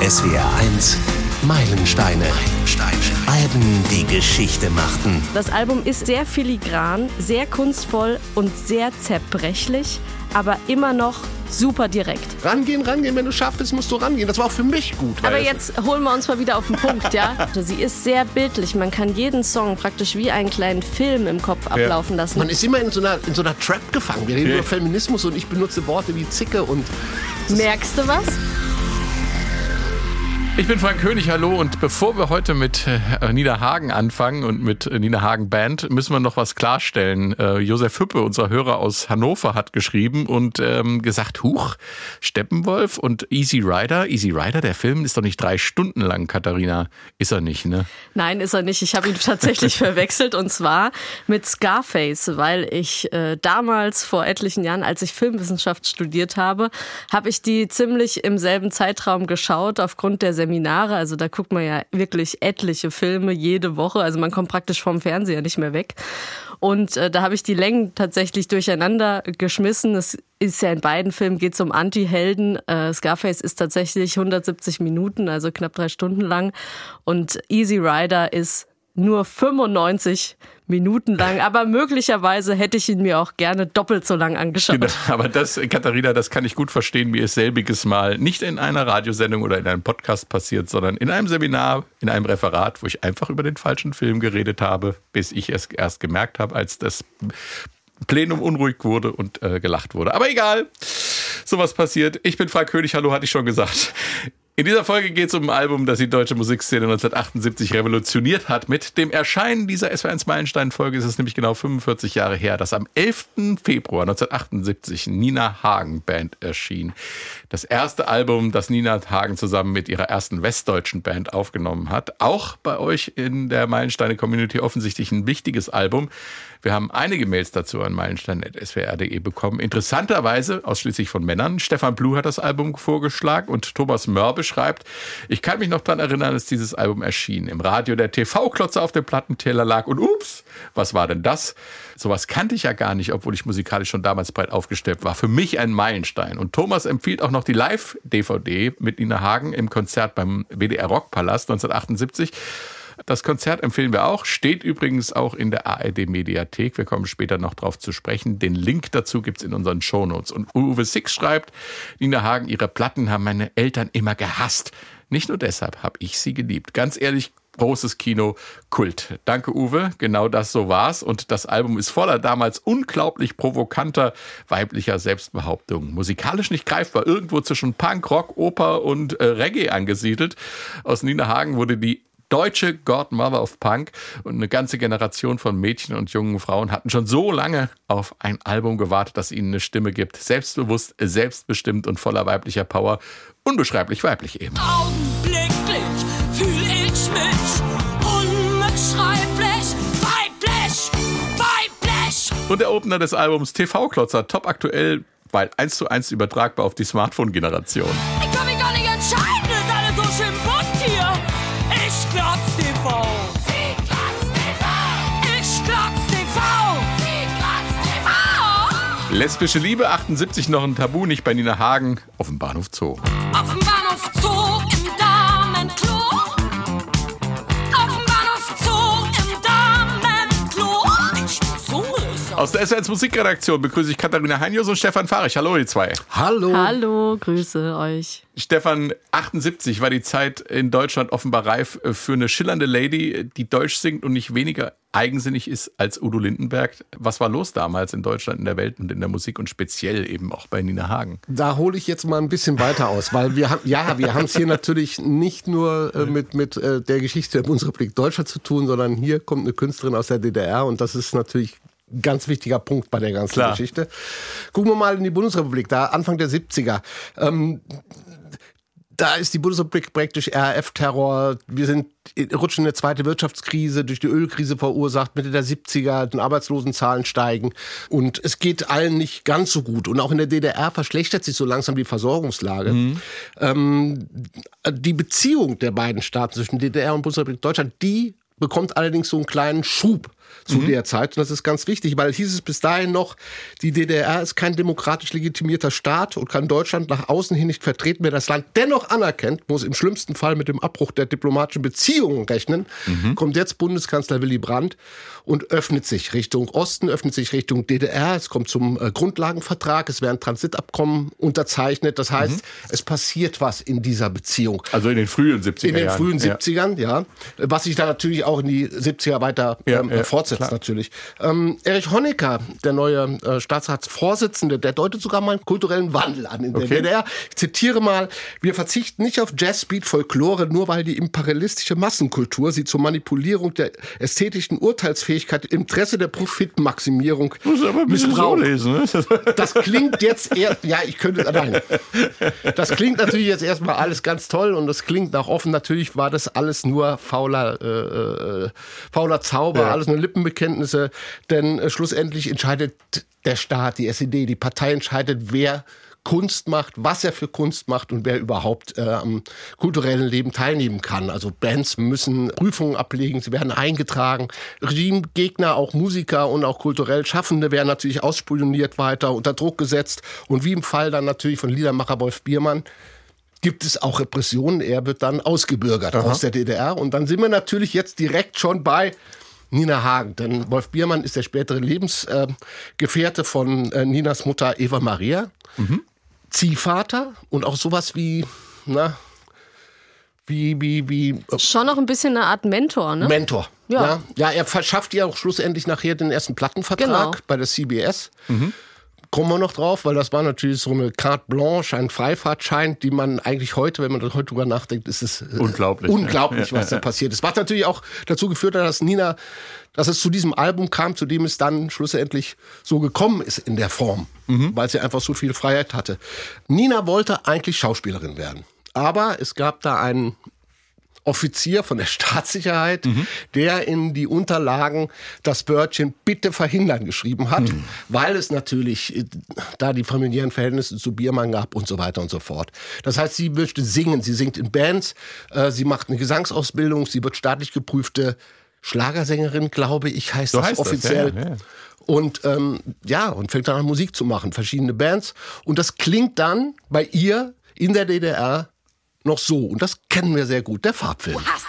SWR 1 Meilensteine. Meilensteine. Alben, die Geschichte machten. Das Album ist sehr filigran, sehr kunstvoll und sehr zerbrechlich, aber immer noch super direkt. Rangehen, rangehen, wenn du schaffst, musst du rangehen. Das war auch für mich gut. Aber jetzt holen wir uns mal wieder auf den Punkt, ja? Sie ist sehr bildlich. Man kann jeden Song praktisch wie einen kleinen Film im Kopf ablaufen lassen. Man ist immer in so einer, in so einer Trap gefangen. Wir reden ja. über Feminismus und ich benutze Worte wie Zicke und. Merkst du was? Ich bin Frank König, hallo. Und bevor wir heute mit äh, Nina Hagen anfangen und mit äh, Nina Hagen Band, müssen wir noch was klarstellen. Äh, Josef Hüppe, unser Hörer aus Hannover, hat geschrieben und ähm, gesagt, Huch, Steppenwolf und Easy Rider. Easy Rider, der Film ist doch nicht drei Stunden lang, Katharina. Ist er nicht, ne? Nein, ist er nicht. Ich habe ihn tatsächlich verwechselt und zwar mit Scarface, weil ich äh, damals vor etlichen Jahren, als ich Filmwissenschaft studiert habe, habe ich die ziemlich im selben Zeitraum geschaut aufgrund der Seminare. Also da guckt man ja wirklich etliche Filme jede Woche. Also man kommt praktisch vom Fernseher nicht mehr weg. Und äh, da habe ich die Längen tatsächlich durcheinander geschmissen. Es ist ja in beiden Filmen geht es um Anti-Helden. Äh, Scarface ist tatsächlich 170 Minuten, also knapp drei Stunden lang. Und Easy Rider ist nur 95 Minuten lang, aber möglicherweise hätte ich ihn mir auch gerne doppelt so lang angeschaut. Genau, aber das, Katharina, das kann ich gut verstehen. Mir ist selbiges Mal nicht in einer Radiosendung oder in einem Podcast passiert, sondern in einem Seminar, in einem Referat, wo ich einfach über den falschen Film geredet habe, bis ich es erst gemerkt habe, als das Plenum unruhig wurde und äh, gelacht wurde. Aber egal, sowas passiert. Ich bin Frank König, hallo, hatte ich schon gesagt. In dieser Folge geht es um ein Album, das die deutsche Musikszene 1978 revolutioniert hat. Mit dem Erscheinen dieser SW1 Meilenstein-Folge ist es nämlich genau 45 Jahre her, dass am 11. Februar 1978 Nina Hagen Band erschien. Das erste Album, das Nina Hagen zusammen mit ihrer ersten westdeutschen Band aufgenommen hat. Auch bei euch in der Meilensteine-Community offensichtlich ein wichtiges Album. Wir haben einige Mails dazu an meilenstein.swr.de bekommen. Interessanterweise ausschließlich von Männern. Stefan Blue hat das Album vorgeschlagen und Thomas Mörbe schreibt, ich kann mich noch daran erinnern, dass dieses Album erschien. Im Radio der TV-Klotzer auf dem Plattenteller lag und ups, was war denn das? Sowas kannte ich ja gar nicht, obwohl ich musikalisch schon damals breit aufgestellt war. Für mich ein Meilenstein. Und Thomas empfiehlt auch noch die Live-DVD mit Nina Hagen im Konzert beim WDR Rockpalast 1978. Das Konzert empfehlen wir auch, steht übrigens auch in der ARD Mediathek. Wir kommen später noch drauf zu sprechen. Den Link dazu gibt es in unseren Shownotes. Und Uwe Six schreibt, Nina Hagen, ihre Platten haben meine Eltern immer gehasst. Nicht nur deshalb habe ich sie geliebt. Ganz ehrlich, großes Kino, Kult. Danke, Uwe. Genau das so war's. Und das Album ist voller damals unglaublich provokanter weiblicher Selbstbehauptungen. Musikalisch nicht greifbar, irgendwo zwischen Punk, Rock, Oper und äh, Reggae angesiedelt. Aus Nina Hagen wurde die deutsche Godmother of Punk und eine ganze Generation von Mädchen und jungen Frauen hatten schon so lange auf ein Album gewartet, das ihnen eine Stimme gibt. Selbstbewusst, selbstbestimmt und voller weiblicher Power. Unbeschreiblich weiblich eben. Augenblicklich fühle ich mich unbeschreiblich weiblich, weiblich. Und der Opener des Albums TV-Klotzer, top aktuell, weil eins zu eins übertragbar auf die Smartphone-Generation. Ich Lesbische Liebe 78 noch ein Tabu, nicht bei Nina Hagen auf dem Bahnhof Zoo. Auf dem Bahnhof Zoo Aus der SWR Musikredaktion begrüße ich Katharina Heinjus und Stefan Fahrich. Hallo, ihr zwei. Hallo. Hallo, grüße euch. Stefan, 78 war die Zeit in Deutschland offenbar reif für eine schillernde Lady, die Deutsch singt und nicht weniger eigensinnig ist als Udo Lindenberg. Was war los damals in Deutschland, in der Welt und in der Musik und speziell eben auch bei Nina Hagen? Da hole ich jetzt mal ein bisschen weiter aus, weil wir haben, ja, wir haben es hier natürlich nicht nur äh, mit, mit äh, der Geschichte der Bundesrepublik Deutschland zu tun, sondern hier kommt eine Künstlerin aus der DDR und das ist natürlich ganz wichtiger Punkt bei der ganzen Klar. Geschichte. Gucken wir mal in die Bundesrepublik, da Anfang der 70er. Ähm, da ist die Bundesrepublik praktisch RAF-Terror. Wir sind rutschen in eine zweite Wirtschaftskrise durch die Ölkrise verursacht, Mitte der 70er, die Arbeitslosenzahlen steigen und es geht allen nicht ganz so gut. Und auch in der DDR verschlechtert sich so langsam die Versorgungslage. Ähm, die Beziehung der beiden Staaten zwischen DDR und Bundesrepublik Deutschland, die bekommt allerdings so einen kleinen Schub zu Mhm. der Zeit. Und das ist ganz wichtig, weil hieß es bis dahin noch, die DDR ist kein demokratisch legitimierter Staat und kann Deutschland nach außen hin nicht vertreten. Wer das Land dennoch anerkennt, muss im schlimmsten Fall mit dem Abbruch der diplomatischen Beziehungen rechnen. Mhm. Kommt jetzt Bundeskanzler Willy Brandt und öffnet sich Richtung Osten, öffnet sich Richtung DDR. Es kommt zum äh, Grundlagenvertrag, es werden Transitabkommen unterzeichnet. Das heißt, Mhm. es passiert was in dieser Beziehung. Also in den frühen 70er In den Jahren. frühen Ja. 70ern, ja. Was sich dann natürlich auch in die 70er weiter Ja, ähm, ja, fortsetzt, klar. natürlich. Ähm, Erich Honecker, der neue äh, Staatsratsvorsitzende, der deutet sogar mal einen kulturellen Wandel an in der Okay. DDR. Ich zitiere mal, wir verzichten nicht auf Jazz, Beat, Folklore, nur weil die imperialistische Massenkultur sie zur Manipulierung der ästhetischen Urteilsfähigkeit im Interesse der Profitmaximierung missbraucht. vorlesen. Ne? Das klingt jetzt eher, ja, ich könnte, nein. Das klingt natürlich jetzt erstmal alles ganz toll und das klingt nach offen. Natürlich war das alles nur fauler, äh, äh, fauler Zauber, Ja. alles nur Lippenbekenntnisse, denn äh, schlussendlich entscheidet der Staat, die SED, die Partei entscheidet, wer Kunst macht, was er für Kunst macht und wer überhaupt äh, am kulturellen Leben teilnehmen kann. Also Bands müssen Prüfungen ablegen, sie werden eingetragen. Regimegegner, auch Musiker und auch kulturell Schaffende werden natürlich ausspioniert weiter, unter Druck gesetzt. Und wie im Fall dann natürlich von Liedermacher Wolf Biermann, gibt es auch Repressionen. Er wird dann ausgebürgert aus der DDR. Und dann sind wir natürlich jetzt direkt schon bei Nina Hagen. Denn Wolf Biermann ist der spätere Lebensgefährte von äh, Ninas Mutter Eva Maria. Ziehvater und auch sowas wie, na, wie, wie, wie äh, Schon noch ein bisschen eine Art Mentor, ne? Mentor. Ja. Ja. ja, er verschafft ihr auch schlussendlich nachher den ersten Plattenvertrag Genau. bei der CBS. Kommen wir noch drauf, weil das war natürlich so eine Carte Blanche, ein Freifahrtschein, die man eigentlich heute, wenn man heute drüber nachdenkt, ist es äh, Unglaublich, unglaublich, ne? Was da passiert ist. Was natürlich auch dazu geführt hat, dass Nina, dass es zu diesem Album kam, zu dem es dann schlussendlich so gekommen ist in der Form, weil sie einfach so viel Freiheit hatte. Nina wollte eigentlich Schauspielerin werden, aber es gab da einen Offizier von der Staatssicherheit, der in die Unterlagen das Wörtchen bitte verhindern geschrieben hat, weil es natürlich äh, da die familiären Verhältnisse zu Biermann gab und so weiter und so fort. Das heißt, sie möchte singen, sie singt in Bands, äh, sie macht eine Gesangsausbildung, sie wird staatlich geprüfte Schlagersängerin, glaube ich, heißt So das heißt das, offiziell. ja, ja. Und ähm, ja, und fängt dann an Musik zu machen, verschiedene Bands. Und das klingt dann bei ihr in der DDR noch so. Und das kennen wir sehr gut, der Farbfilm. Hast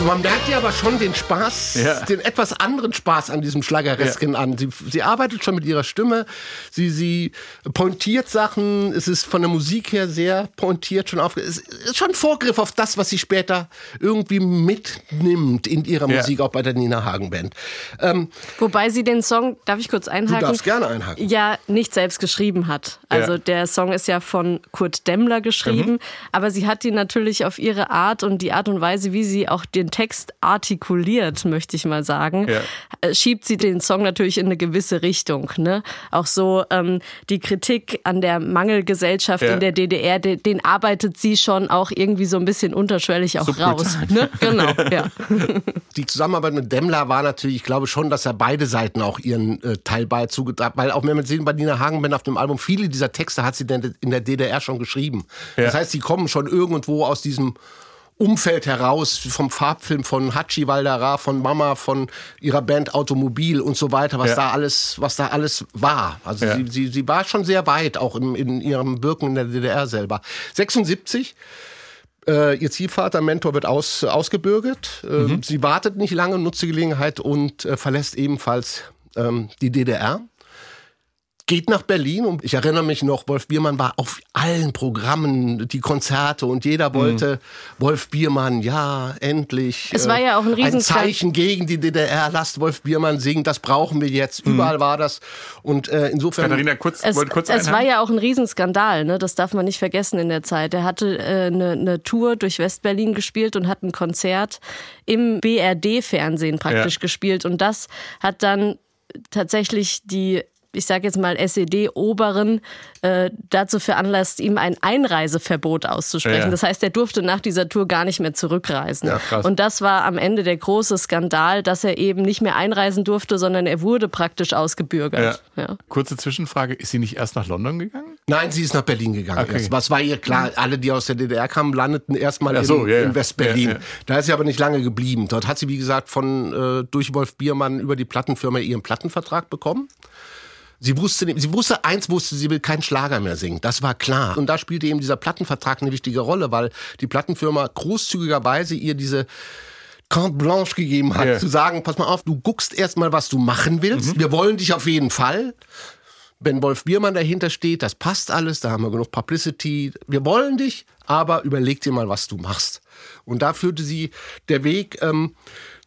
Also man merkt ja aber schon den Spaß, Ja. den etwas anderen Spaß an diesem Schlageresken an. Sie, sie arbeitet schon mit ihrer Stimme, sie, sie pointiert Sachen, es ist von der Musik her sehr pointiert schon auf. Es ist schon ein Vorgriff auf das, was sie später irgendwie mitnimmt in ihrer Ja. Musik, auch bei der Nina Hagen Band. Ähm, Wobei sie den Song, darf ich kurz du einhaken? darfst gerne einhaken. ja nicht selbst geschrieben hat. Also Ja. der Song ist ja von Kurt Demmler geschrieben, aber sie hat ihn natürlich auf ihre Art und die Art und Weise, wie sie auch den Text artikuliert, möchte ich mal sagen, Ja. äh, schiebt sie den Song natürlich in eine gewisse Richtung. Ne? Auch so ähm, die Kritik an der Mangelgesellschaft Ja. in der DDR, den, den arbeitet sie schon auch irgendwie so ein bisschen unterschwellig auch raus. Ne? Genau, ja. Die Zusammenarbeit mit Demmler war natürlich, ich glaube schon, dass er beide Seiten auch ihren äh, Teil beizugetragen weil auch wenn man sehen bei Nina Hagenband auf dem Album, viele dieser Texte hat sie denn in der DDR schon geschrieben. Das heißt, sie kommen schon irgendwo aus diesem Umfeld heraus, vom Farbfilm von Hachi Waldara, von Mama, von ihrer Band Automobil und so weiter, was Ja. da alles, was da alles war. Also Ja. sie, sie, sie war schon sehr weit, auch im, in ihrem Wirken in der DDR selber. 76 äh, ihr Ziehvater, Mentor, wird aus, ausgebürgert. Äh, Sie wartet nicht lange, nutzt die Gelegenheit und äh, verlässt ebenfalls ähm, die DDR. Geht nach Berlin und ich erinnere mich noch, Wolf Biermann war auf allen Programmen, die Konzerte und jeder wollte Wolf Biermann, ja, endlich. Es war ja auch ein Ein Riesenskandal. Zeichen gegen die DDR, lasst Wolf Biermann singen, das brauchen wir jetzt. Überall war das. Und äh, insofern. Katharina, kurz, Es, wollte kurz es war ja auch ein Riesenskandal, ne? das darf man nicht vergessen in der Zeit. Er hatte äh, eine, eine Tour durch Westberlin gespielt und hat ein Konzert im BRD-Fernsehen praktisch Ja. gespielt. Und das hat dann tatsächlich die ich sage jetzt mal, SED-Oberen äh, dazu veranlasst, ihm ein Einreiseverbot auszusprechen. Ja. Das heißt, er durfte nach dieser Tour gar nicht mehr zurückreisen. Ja. Und das war am Ende der große Skandal, dass er eben nicht mehr einreisen durfte, sondern er wurde praktisch ausgebürgert. Ja. Kurze Zwischenfrage, ist sie nicht erst nach London gegangen? Nein, sie ist nach Berlin gegangen. Okay. Was war ihr klar? Alle, die aus der DDR kamen, landeten erstmal so, in, ja, ja. in West-Berlin. Ja, ja. Da ist sie aber nicht lange geblieben. Dort hat sie, wie gesagt, von äh, durch Wolf Biermann über die Plattenfirma ihren Plattenvertrag bekommen. Sie wusste, sie wusste, eins wusste, sie will keinen Schlager mehr singen. Das war klar. Und da spielte eben dieser Plattenvertrag eine wichtige Rolle, weil die Plattenfirma großzügigerweise ihr diese Carte Blanche gegeben hat, Ja. zu sagen, pass mal auf, du guckst erst mal, was du machen willst. Wir wollen dich auf jeden Fall. Wenn Wolf Biermann dahinter steht, das passt alles, da haben wir genug Publicity. Wir wollen dich, aber überleg dir mal, was du machst. Und da führte sie der Weg ähm,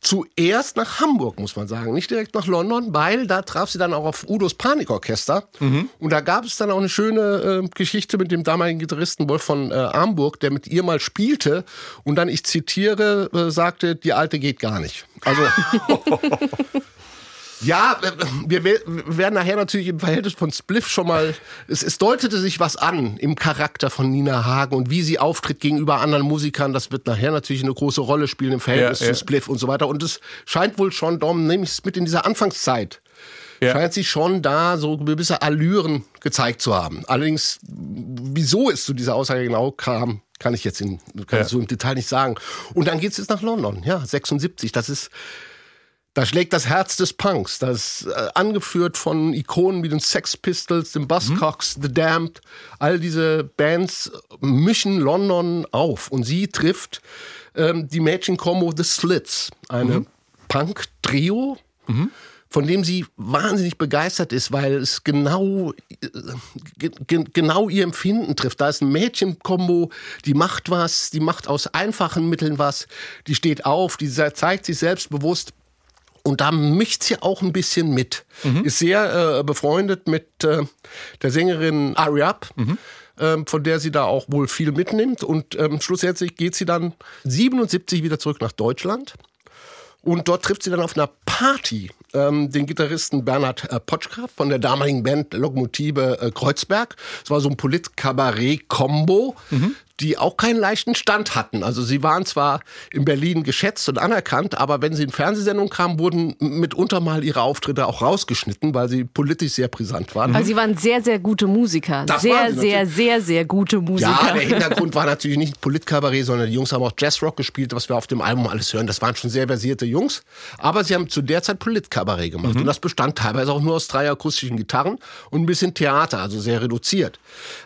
zuerst nach Hamburg, muss man sagen, nicht direkt nach London, weil da traf sie dann auch auf Udos Panikorchester. Und da gab es dann auch eine schöne äh, Geschichte mit dem damaligen Gitarristen Wolf von äh, Armburg, der mit ihr mal spielte und dann, ich zitiere, äh, sagte, die Alte geht gar nicht. Also Ja, äh, wir we- wir werden nachher natürlich im Verhältnis von Spliff schon mal. Es, es deutete sich was an im Charakter von Nina Hagen und wie sie auftritt gegenüber anderen Musikern. Das wird nachher natürlich eine große Rolle spielen im Verhältnis Ja, ja. zu Spliff und so weiter. Und es scheint wohl schon, Dom, nämlich mit in dieser Anfangszeit, Ja. scheint sie schon da so gewisse Allüren gezeigt zu haben. Allerdings, wieso es zu dieser Aussage genau kam, kann ich jetzt in, kann Ja. ich so im Detail nicht sagen. Und dann geht es jetzt nach London, ja, 76. Das ist da schlägt das Herz des Punks, das äh, angeführt von Ikonen wie den Sex Pistols, den Buzzcocks, The Damned. All diese Bands mischen London auf und sie trifft ähm, die Mädchen-Kombo The Slits, eine Punk-Trio, von dem sie wahnsinnig begeistert ist, weil es genau, äh, ge ge genau ihr Empfinden trifft. Da ist ein Mädchen-Kombo, die macht was, die macht aus einfachen Mitteln was, die steht auf, die zeigt sich selbstbewusst. Und da mischt sie auch ein bisschen mit. Ist sehr äh, befreundet mit äh, der Sängerin Ariab, ähm, von der sie da auch wohl viel mitnimmt. Und ähm, schlussendlich geht sie dann 77 wieder zurück nach Deutschland. Und dort trifft sie dann auf einer Party ähm, den Gitarristen Bernhard äh, Potschka von der damaligen Band Lokomotive äh, Kreuzberg. Es war so ein Polit-Kabarett-Kombo, die auch keinen leichten Stand hatten. Also sie waren zwar in Berlin geschätzt und anerkannt, aber wenn sie in Fernsehsendungen kamen, wurden mitunter mal ihre Auftritte auch rausgeschnitten, weil sie politisch sehr brisant waren. Also sie waren sehr, sehr gute Musiker. Das sehr, waren sie sehr, sehr, sehr gute Musiker. Ja, der Hintergrund war natürlich nicht Politkabarett, sondern die Jungs haben auch Jazzrock gespielt, was wir auf dem Album alles hören. Das waren schon sehr versierte Jungs. Aber sie haben zu der Zeit Politkabarett gemacht. Und das bestand teilweise auch nur aus drei akustischen Gitarren und ein bisschen Theater, also sehr reduziert.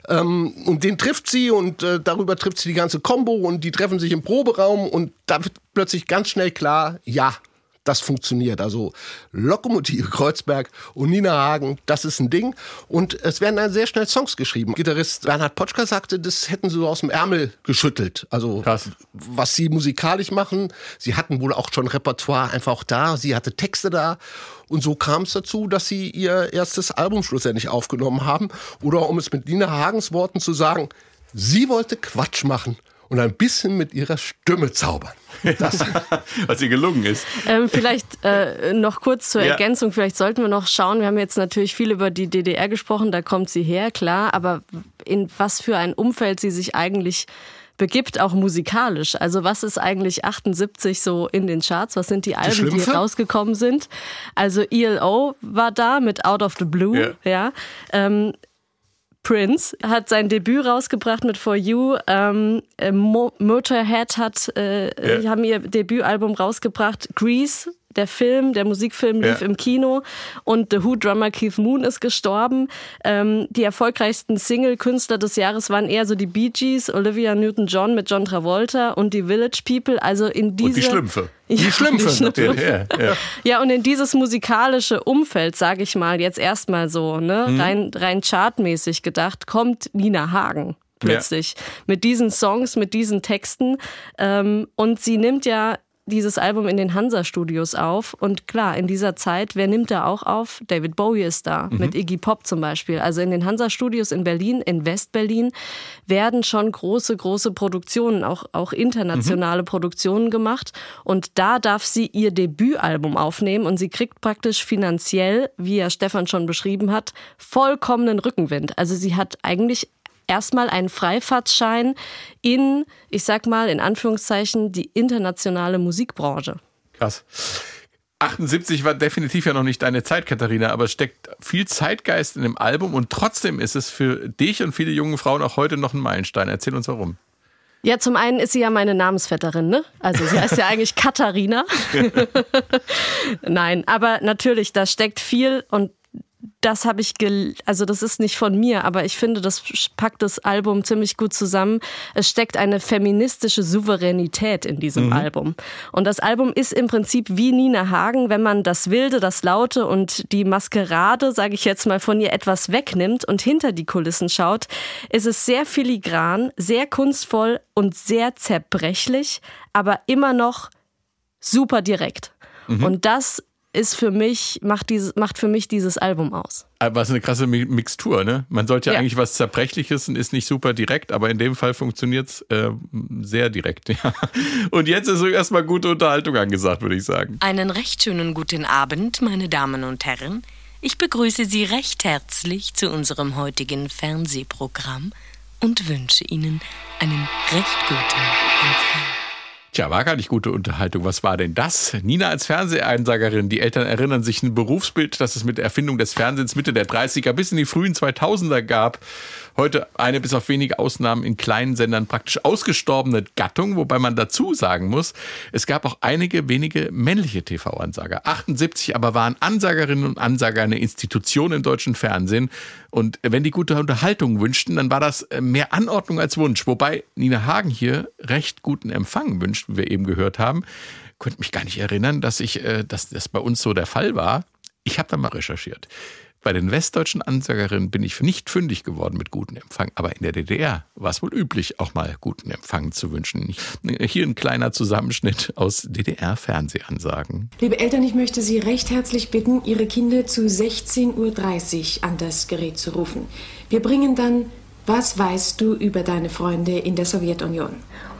Ähm, und den trifft sie und äh, darüber trifft sie die ganze Combo und die treffen sich im Proberaum und da wird plötzlich ganz schnell klar, ja, das funktioniert. Also Lokomotive Kreuzberg und Nina Hagen, das ist ein Ding. Und es werden dann sehr schnell Songs geschrieben. Gitarrist Bernhard Potschka sagte, das hätten sie so aus dem Ärmel geschüttelt. Also Krass. was sie musikalisch machen. Sie hatten wohl auch schon Repertoire einfach auch da. Sie hatte Texte da. Und so kam es dazu, dass sie ihr erstes Album schlussendlich aufgenommen haben. Oder um es mit Nina Hagens Worten zu sagen, sie wollte Quatsch machen und ein bisschen mit ihrer Stimme zaubern. Das, Was ihr gelungen ist. Ähm, vielleicht äh, noch kurz zur Ja. Ergänzung, vielleicht sollten wir noch schauen, wir haben jetzt natürlich viel über die DDR gesprochen, da kommt sie her, klar, aber in was für ein Umfeld sie sich eigentlich begibt, auch musikalisch. Also was ist eigentlich 78 so in den Charts? Was sind die Alben, die, Schlümpfe? rausgekommen sind? Also ELO war da mit Out of the Blue, ja. Ähm, Prince hat sein Debüt rausgebracht mit For You. Ähm, äh, Mo Motorhead hat, äh, Ja. haben ihr Debütalbum rausgebracht. Grease, der Film, der Musikfilm lief Ja. im Kino. Und The Who-Drummer Keith Moon ist gestorben. Ähm, die erfolgreichsten Single-Künstler des Jahres waren eher so die Bee Gees, Olivia Newton-John mit John Travolta und die Village People. Also in diese... Und die Schlümpfe. Ja, Die Schlümpfe, Ja, ja, ja. ja, und in dieses musikalische Umfeld, sage ich mal, jetzt erstmal so, ne, Mhm. rein, rein chartmäßig gedacht, kommt Nina Hagen plötzlich mit diesen Songs, mit diesen Texten. Ähm, und sie nimmt ja dieses Album in den Hansa-Studios auf. Und klar, in dieser Zeit, wer nimmt da auch auf? David Bowie ist da, mit Iggy Pop zum Beispiel. Also in den Hansa-Studios in Berlin, in West-Berlin, werden schon große, große Produktionen, auch, auch internationale Produktionen gemacht. Und da darf sie ihr Debütalbum aufnehmen und sie kriegt praktisch finanziell, wie ja Stefan schon beschrieben hat, vollkommenen Rückenwind. Also sie hat eigentlich erstmal einen Freifahrtschein in, ich sag mal, in Anführungszeichen, die internationale Musikbranche. Krass. 78 war definitiv ja noch nicht deine Zeit, Katharina, aber es steckt viel Zeitgeist in dem Album und trotzdem ist es für dich und viele junge Frauen auch heute noch ein Meilenstein. Erzähl uns warum. Ja, zum einen ist sie ja meine Namensvetterin, ne? Also sie heißt ja eigentlich Katharina. Nein, aber natürlich, da steckt viel und das habe ich, gel also das ist nicht von mir, aber ich finde, das packt das Album ziemlich gut zusammen. Es steckt eine feministische Souveränität in diesem Album. Und das Album ist im Prinzip wie Nina Hagen, wenn man das Wilde, das Laute und die Maskerade, sage ich jetzt mal, von ihr etwas wegnimmt und hinter die Kulissen schaut, ist es sehr filigran, sehr kunstvoll und sehr zerbrechlich, aber immer noch super direkt. Und das ist für mich, macht, dieses, macht für mich dieses Album aus. Aber es ist eine krasse Mi- Mixtur, ne? Man sollte ja, Ja. eigentlich was Zerbrechliches und ist nicht super direkt, aber in dem Fall funktioniert es äh, sehr direkt, ja. Und jetzt ist so erstmal gute Unterhaltung angesagt, würde ich sagen. Einen recht schönen guten Abend, meine Damen und Herren. Ich begrüße Sie recht herzlich zu unserem heutigen Fernsehprogramm und wünsche Ihnen einen recht guten Empfang. Tja, war gar nicht gute Unterhaltung. Was war denn das? Nina als Fernseheinsagerin. Die Eltern erinnern sich ein Berufsbild, das es mit der Erfindung des Fernsehens Mitte der 30er bis in die frühen 2000er gab. Heute eine bis auf wenige Ausnahmen in kleinen Sendern praktisch ausgestorbene Gattung, wobei man dazu sagen muss, es gab auch einige wenige männliche TV-Ansager. 78 aber waren Ansagerinnen und Ansager eine Institution im deutschen Fernsehen. Und wenn die gute Unterhaltung wünschten, dann war das äh, mehr Anordnung als Wunsch. Wobei Nina Hagen hier recht guten Empfang wünscht, wie wir eben gehört haben. Könnte mich gar nicht erinnern, dass ich, äh, dass das bei uns so der Fall war. Ich habe da mal recherchiert. Bei den westdeutschen Ansagerinnen bin ich nicht fündig geworden mit gutem Empfang, aber in der DDR war es wohl üblich, auch mal guten Empfang zu wünschen. Hier ein kleiner Zusammenschnitt aus DDR-Fernsehansagen. Liebe Eltern, ich möchte Sie recht herzlich bitten, Ihre Kinder zu 16.30 Uhr an das Gerät zu rufen. Wir bringen dann Was weißt du über deine Freunde in der Sowjetunion?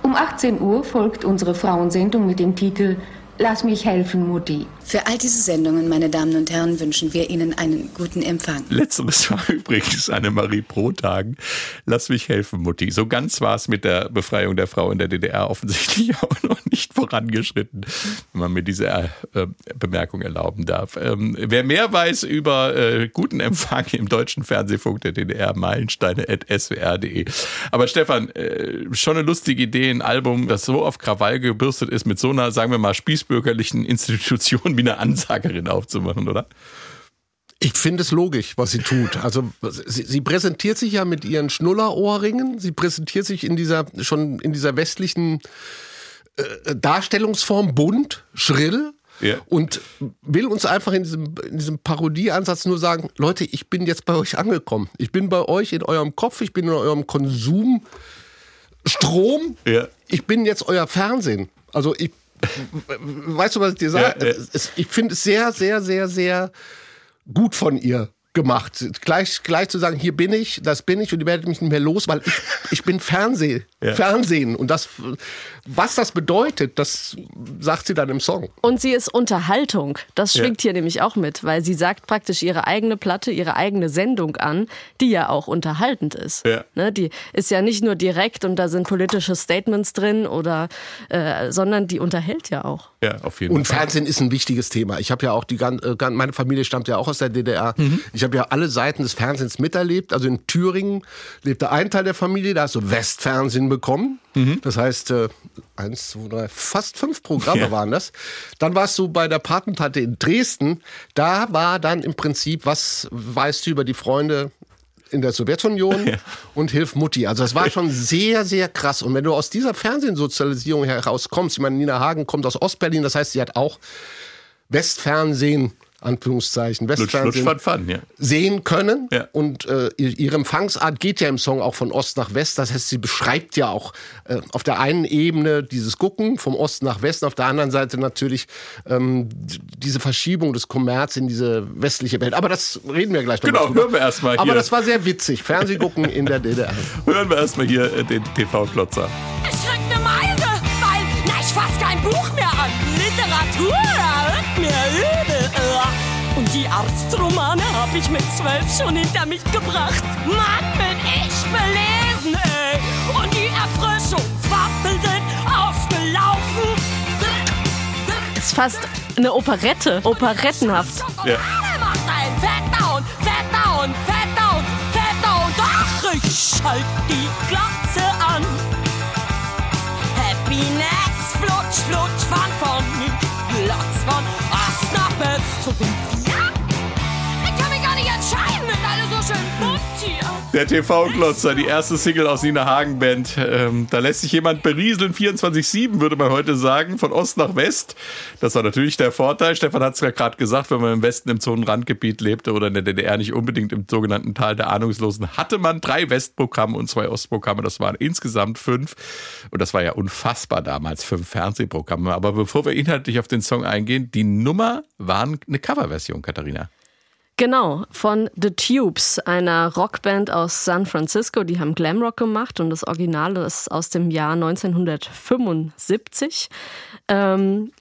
Um 18 Uhr folgt unsere Frauensendung mit dem Titel Lass mich helfen, Mutti. Für all diese Sendungen, meine Damen und Herren, wünschen wir Ihnen einen guten Empfang. Letzteres war übrigens Annemarie Brothagen. Lass mich helfen, Mutti. So ganz war es mit der Befreiung der Frau in der DDR offensichtlich auch noch nicht vorangeschritten, wenn man mir diese äh, Bemerkung erlauben darf. Ähm, wer mehr weiß über äh, guten Empfang im deutschen Fernsehfunk der DDR, meilensteine.swr.de. Aber Stefan, äh, schon eine lustige Idee, ein Album, das so auf Krawall gebürstet ist, mit so einer, sagen wir mal, spießbürgerlichen Institution wie eine Ansagerin aufzumachen, oder? Ich finde es logisch, was sie tut. Also sie, sie präsentiert sich ja mit ihren Schnullerohrringen. Sie präsentiert sich in dieser schon in dieser westlichen äh, Darstellungsform bunt, schrill. Ja. Und will uns einfach in diesem, in diesem Parodieansatz nur sagen, Leute, ich bin jetzt bei euch angekommen. Ich bin bei euch in eurem Kopf, ich bin in eurem Konsumstrom. Ja. Ich bin jetzt euer Fernsehen. Also ich, weißt du, was ich dir sage? Ja. Es- Ich finde es sehr, sehr, sehr, sehr gut von ihr gemacht. Gleich, gleich zu sagen, hier bin ich, das bin ich und ihr werdet mich nicht mehr los, weil ich, ich bin Fernseh, Ja. Fernsehen. Und das, was das bedeutet, das sagt sie dann im Song. Und sie ist Unterhaltung. Das Ja. schwingt hier nämlich auch mit, weil sie sagt praktisch ihre eigene Platte, ihre eigene Sendung an, die ja auch unterhaltend ist. Ja. Ne, die ist ja nicht nur direkt und da sind politische Statements drin oder, äh, sondern die unterhält ja auch. Ja, auf jeden Und Fall. Fernsehen ist ein wichtiges Thema. Ich habe ja auch die gan- äh, meine Familie stammt ja auch aus der DDR. Ich habe ja alle Seiten des Fernsehens miterlebt. Also in Thüringen lebte ein Teil der Familie, da hast du Westfernsehen bekommen. Das heißt, äh, eins, zwei, drei, fast fünf Programme Ja. waren das. Dann warst du bei der Patentante in Dresden. Da war dann im Prinzip, was weißt du über die Freunde in der Sowjetunion und Hilf Mutti. Also das war schon sehr, sehr krass. Und wenn du aus dieser Fernsehsozialisierung herauskommst, ich meine, Nina Hagen kommt aus Ostberlin, das heißt, sie hat auch Westfernsehen Anführungszeichen, Lutsch, Lutsch, Westfernsehen fun, fun, ja. sehen können. Ja. Und äh, ihre Empfangsart geht ja im Song auch von Ost nach West. Das heißt, sie beschreibt ja auch äh, auf der einen Ebene dieses Gucken vom Osten nach Westen, auf der anderen Seite natürlich ähm, diese Verschiebung des Kommerz in diese westliche Welt. Aber das reden wir gleich noch Genau, drüber. hören wir erst mal Aber hier. das war sehr witzig. Fernsehgucken in der DDR. Hören wir erstmal hier äh, den TV-Klotzer. Ich krieg ne Meise, weil, na, ich fass kein Buch mehr an. Literatur, die Arztromane hab ich mit zwölf schon hinter mich gebracht. Mann, bin ich belesen, ey. Und die Erfrischungswaffeln sind ausgelaufen. Ist fast eine Operette, operettenhaft. Ja. Macht ein Fettdown, Fettdown, Fettdown, Fettdown. Doch, ich schalt die Glotze an. Happiness, flutsch, flutsch, von von Platz von Ost nach West zu den Der TV-Klotzer, die erste Single aus Nina Hagen Band. Ähm, da lässt sich jemand berieseln, 24-7 würde man heute sagen, von Ost nach West. Das war natürlich der Vorteil. Stefan hat es ja gerade gesagt, wenn man im Westen im Zonenrandgebiet lebte oder in der DDR nicht unbedingt im sogenannten Tal der Ahnungslosen, hatte man drei Westprogramme und zwei Ostprogramme. Das waren insgesamt fünf. Und das war ja unfassbar damals, fünf Fernsehprogramme. Aber bevor wir inhaltlich auf den Song eingehen, die Nummer war eine Coverversion, Katharina. Genau, von The Tubes, einer Rockband aus San Francisco. Die haben Glamrock gemacht und das Original ist aus dem Jahr 1975. Ähm,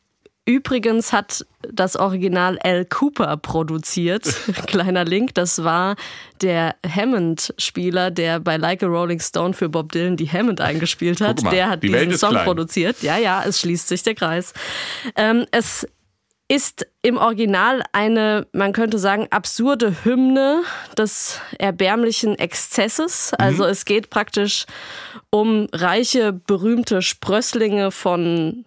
übrigens hat das Original Al Cooper produziert. Kleiner Link, das war der Hammond-Spieler, der bei Like a Rolling Stone für Bob Dylan die Hammond eingespielt hat. Mal, der hat die diesen Song klein. produziert. Ja, ja, es schließt sich der Kreis. Ähm, es ist im Original eine, man könnte sagen, absurde Hymne des erbärmlichen Exzesses. Also es geht praktisch um reiche, berühmte Sprösslinge von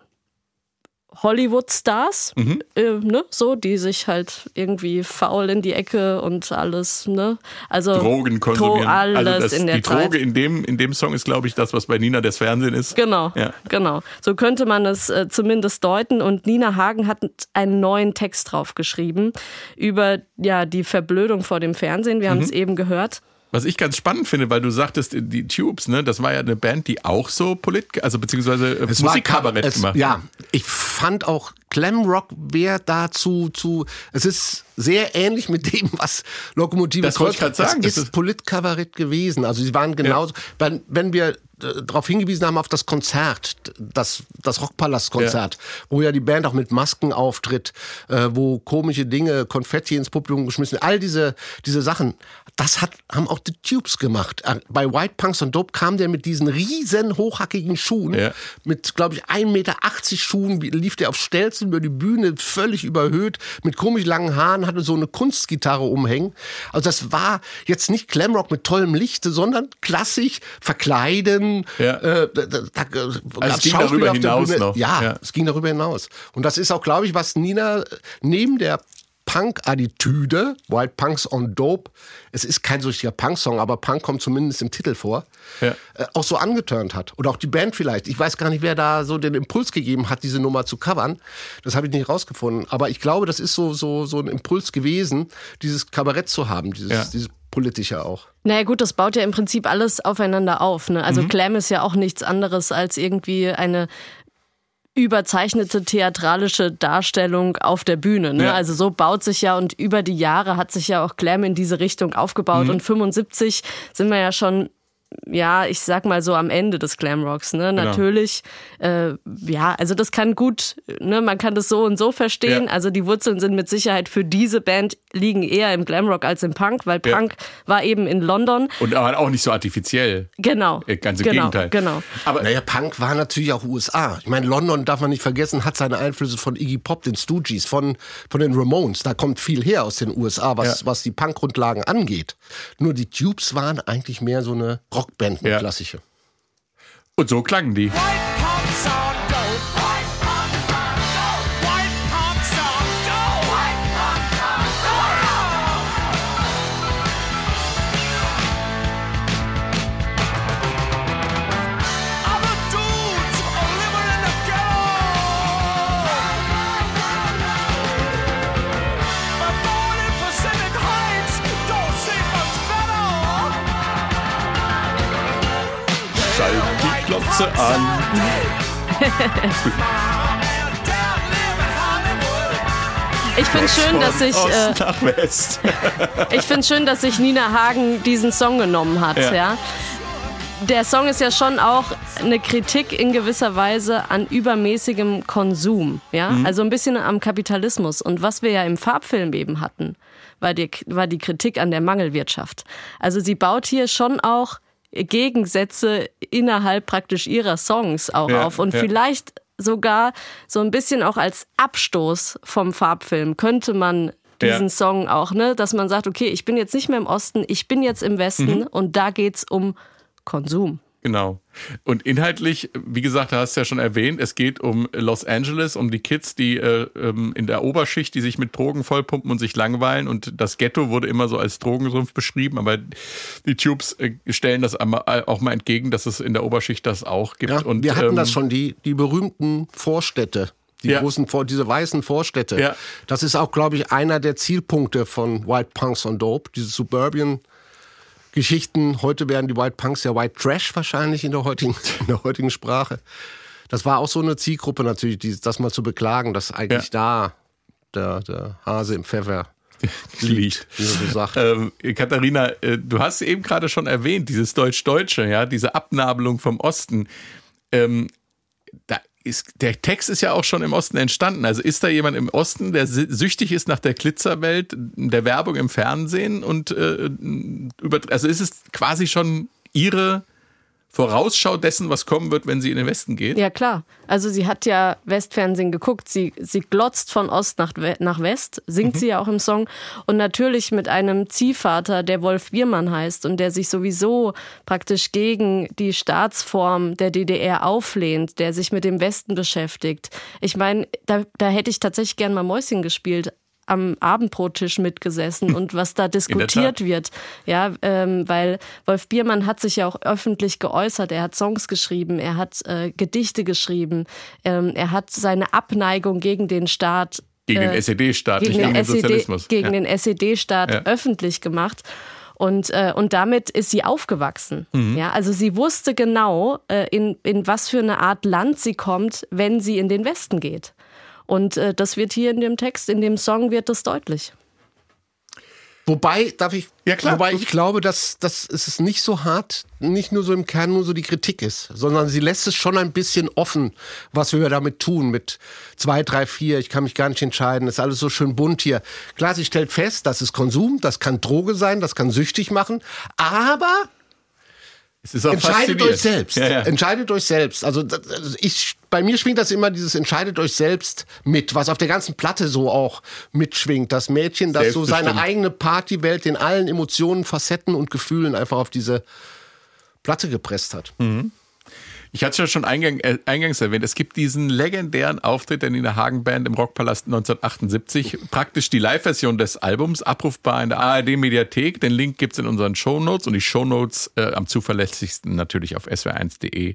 Hollywood-Stars, äh, ne, so, die sich halt irgendwie faul in die Ecke und alles, ne, also Drogen konsumieren. Dro alles also das, in der die Zeit. Droge in dem, in dem Song ist, glaube ich, das, was bei Nina das Fernsehen ist. Genau, Ja. genau. So könnte man es äh, zumindest deuten. Und Nina Hagen hat einen neuen Text drauf geschrieben über ja die Verblödung vor dem Fernsehen. Wir haben Mhm. es eben gehört. Was ich ganz spannend finde, weil du sagtest, die Tubes, ne, das war ja eine Band, die auch so Polit, also beziehungsweise äh, Es Musikkabarett es, gemacht. Ja, ich fand auch Glamrock wäre dazu zu. Es ist sehr ähnlich mit dem, was Lokomotive Das wollte ich Kreuz- grad sagen, Es das ist Politkabarett gewesen. Also sie waren genauso. Wenn, wenn wir äh, darauf hingewiesen haben auf das Konzert, das, das Rockpalast-Konzert, wo ja die Band auch mit Masken auftritt, äh, wo komische Dinge, Konfetti ins Publikum geschmissen, all diese, diese Sachen, das hat, haben auch die Tubes gemacht. Äh, Bei White Punks und Dope kam der mit diesen riesen hochhackigen Schuhen, Ja. mit, glaube ich, 1,80 Meter Schuhen, lief der auf Stelzen über die Bühne, völlig überhöht, mit komisch langen Haaren, hatte so eine Kunstgitarre umhängen. Also das war jetzt nicht Glamrock mit tollem Licht, sondern klassisch verkleiden. Ja. Äh, da, da, gab's es ging darüber auf der hinaus Bühne. noch. Ja, Ja. es ging darüber hinaus. Und das ist auch, glaube ich, was Nina neben der Punk-Attitüde, White Punks on Dope, es ist kein so richtiger Punk-Song, aber Punk kommt zumindest im Titel vor, Ja. äh, auch so angeturnt hat. Oder auch die Band vielleicht. Ich weiß gar nicht, wer da so den Impuls gegeben hat, diese Nummer zu covern. Das habe ich nicht rausgefunden. Aber ich glaube, das ist so, so, so ein Impuls gewesen, dieses Kabarett zu haben, dieses, Ja. dieses politische auch. Naja gut, das baut ja im Prinzip alles aufeinander auf. Ne? Mhm. Also Glam ist ja auch nichts anderes als irgendwie eine überzeichnete theatralische Darstellung auf der Bühne. Ne? Ja. Also so baut sich ja und über die Jahre hat sich ja auch Glam in diese Richtung aufgebaut. Mhm. Und 75 sind wir ja schon ja, ich sag mal so am Ende des Glamrocks, ne? Genau. Natürlich, äh, ja, also das kann gut, ne, man kann das so und so verstehen. Ja. Also die Wurzeln sind mit Sicherheit für diese Band liegen eher im Glamrock als im Punk, weil Ja. Punk war eben in London. Und aber auch nicht so artifiziell. Genau. Äh, Ganz im genau, Gegenteil. Genau. Aber Naja, Punk war natürlich auch USA. Ich meine, London darf man nicht vergessen, hat seine Einflüsse von Iggy Pop, den Stooges, von, von den Ramones. Da kommt viel her aus den USA, was, Ja. was die Punk-Grundlagen angeht. Nur die Tubes waren eigentlich mehr so eine Rockband, eine Ja. klassische. und so klangen die. Klopfe an. Ich finde schön, dass sich Von äh, Ost nach West. ich finde schön, dass sich Nina Hagen diesen Song genommen hat, Ja. ja. Der Song ist ja schon auch eine Kritik in gewisser Weise an übermäßigem Konsum, ja, Mhm. also ein bisschen am Kapitalismus. Und was wir ja im Farbfilm eben hatten, war die, war die Kritik an der Mangelwirtschaft. Also sie baut hier schon auch Gegensätze innerhalb praktisch ihrer Songs auch Ja, auf und ja. vielleicht sogar so ein bisschen auch als Abstoß vom Farbfilm könnte man diesen Ja. Song auch, ne, dass man sagt, okay, ich bin jetzt nicht mehr im Osten, ich bin jetzt im Westen Mhm. und da geht's um Konsum. Genau. Und inhaltlich, wie gesagt, du hast es ja schon erwähnt, es geht um Los Angeles, um die Kids, die äh, ähm, in der Oberschicht, die sich mit Drogen vollpumpen und sich langweilen. Und das Ghetto wurde immer so als Drogensumpf beschrieben, aber die Tubes äh, stellen das äh, auch mal entgegen, dass es in der Oberschicht das auch gibt. Ja, und, wir hatten ähm, das schon, die, die berühmten Vorstädte. Die Ja. großen, diese weißen Vorstädte. Ja. Das ist auch, glaube ich, einer der Zielpunkte von White Punks on Dope. Diese Suburban Geschichten. Heute wären die White Punks ja White Trash wahrscheinlich in der heutigen, in der heutigen Sprache. Das war auch so eine Zielgruppe natürlich, die, das mal zu beklagen, dass eigentlich da der, der Hase im Pfeffer liegt. so. Ähm, Katharina, äh, du hast eben gerade schon erwähnt, dieses Deutsch-Deutsche, ja, diese Abnabelung vom Osten. Ähm, da ist, der Text ist ja auch schon im Osten entstanden. Also ist da jemand im Osten, der süchtig ist nach der Glitzerwelt, der Werbung im Fernsehen und äh, über, also ist es quasi schon ihre Vorausschau dessen, was kommen wird, wenn sie in den Westen geht? Ja, klar. Also sie hat ja Westfernsehen geguckt. Sie, sie glotzt von Ost nach, nach West, singt Mhm. sie ja auch im Song. Und natürlich mit einem Ziehvater, der Wolf Biermann heißt und der sich sowieso praktisch gegen die Staatsform der DDR auflehnt, der sich mit dem Westen beschäftigt. Ich meine, da, da hätte ich tatsächlich gern mal Mäuschen gespielt am Abendbrottisch mitgesessen und was da diskutiert wird. Ja, ähm, weil Wolf Biermann hat sich ja auch öffentlich geäußert. Er hat Songs geschrieben, er hat äh, Gedichte geschrieben, ähm, er hat seine Abneigung gegen den Staat Gegen den äh, SED-Staat, nicht gegen gegen den SED Sozialismus. gegen Ja. den SED-Staat Ja. öffentlich gemacht. Und, äh, und damit ist sie aufgewachsen. Mhm. Ja, also sie wusste genau, äh, in, in was für eine Art Land sie kommt, wenn sie in den Westen geht. Und äh, das wird hier in dem Text, in dem Song wird das deutlich. Wobei, darf ich, Ja, klar. wobei ich glaube, dass, dass es nicht so hart, nicht nur so im Kern nur so die Kritik ist, sondern sie lässt es schon ein bisschen offen, was wir damit tun, mit zwei, drei, vier, ich kann mich gar nicht entscheiden, ist alles so schön bunt hier. Klar, sie stellt fest, das ist Konsum, das kann Droge sein, das kann süchtig machen, aber entscheidet euch selbst. Ja, ja. Entscheidet euch selbst. Also ich, bei mir schwingt das immer dieses entscheidet euch selbst mit, was auf der ganzen Platte so auch mitschwingt. Das Mädchen, das so seine eigene Partywelt in allen Emotionen, Facetten und Gefühlen einfach auf diese Platte gepresst hat. Ich hatte es ja schon eingang, äh, eingangs erwähnt, es gibt diesen legendären Auftritt der Nina Hagen Band im Rockpalast 1978, praktisch die Live-Version des Albums, abrufbar in der ARD-Mediathek. Den Link gibt's in unseren Shownotes und die Shownotes äh, am zuverlässigsten natürlich auf swr1.de.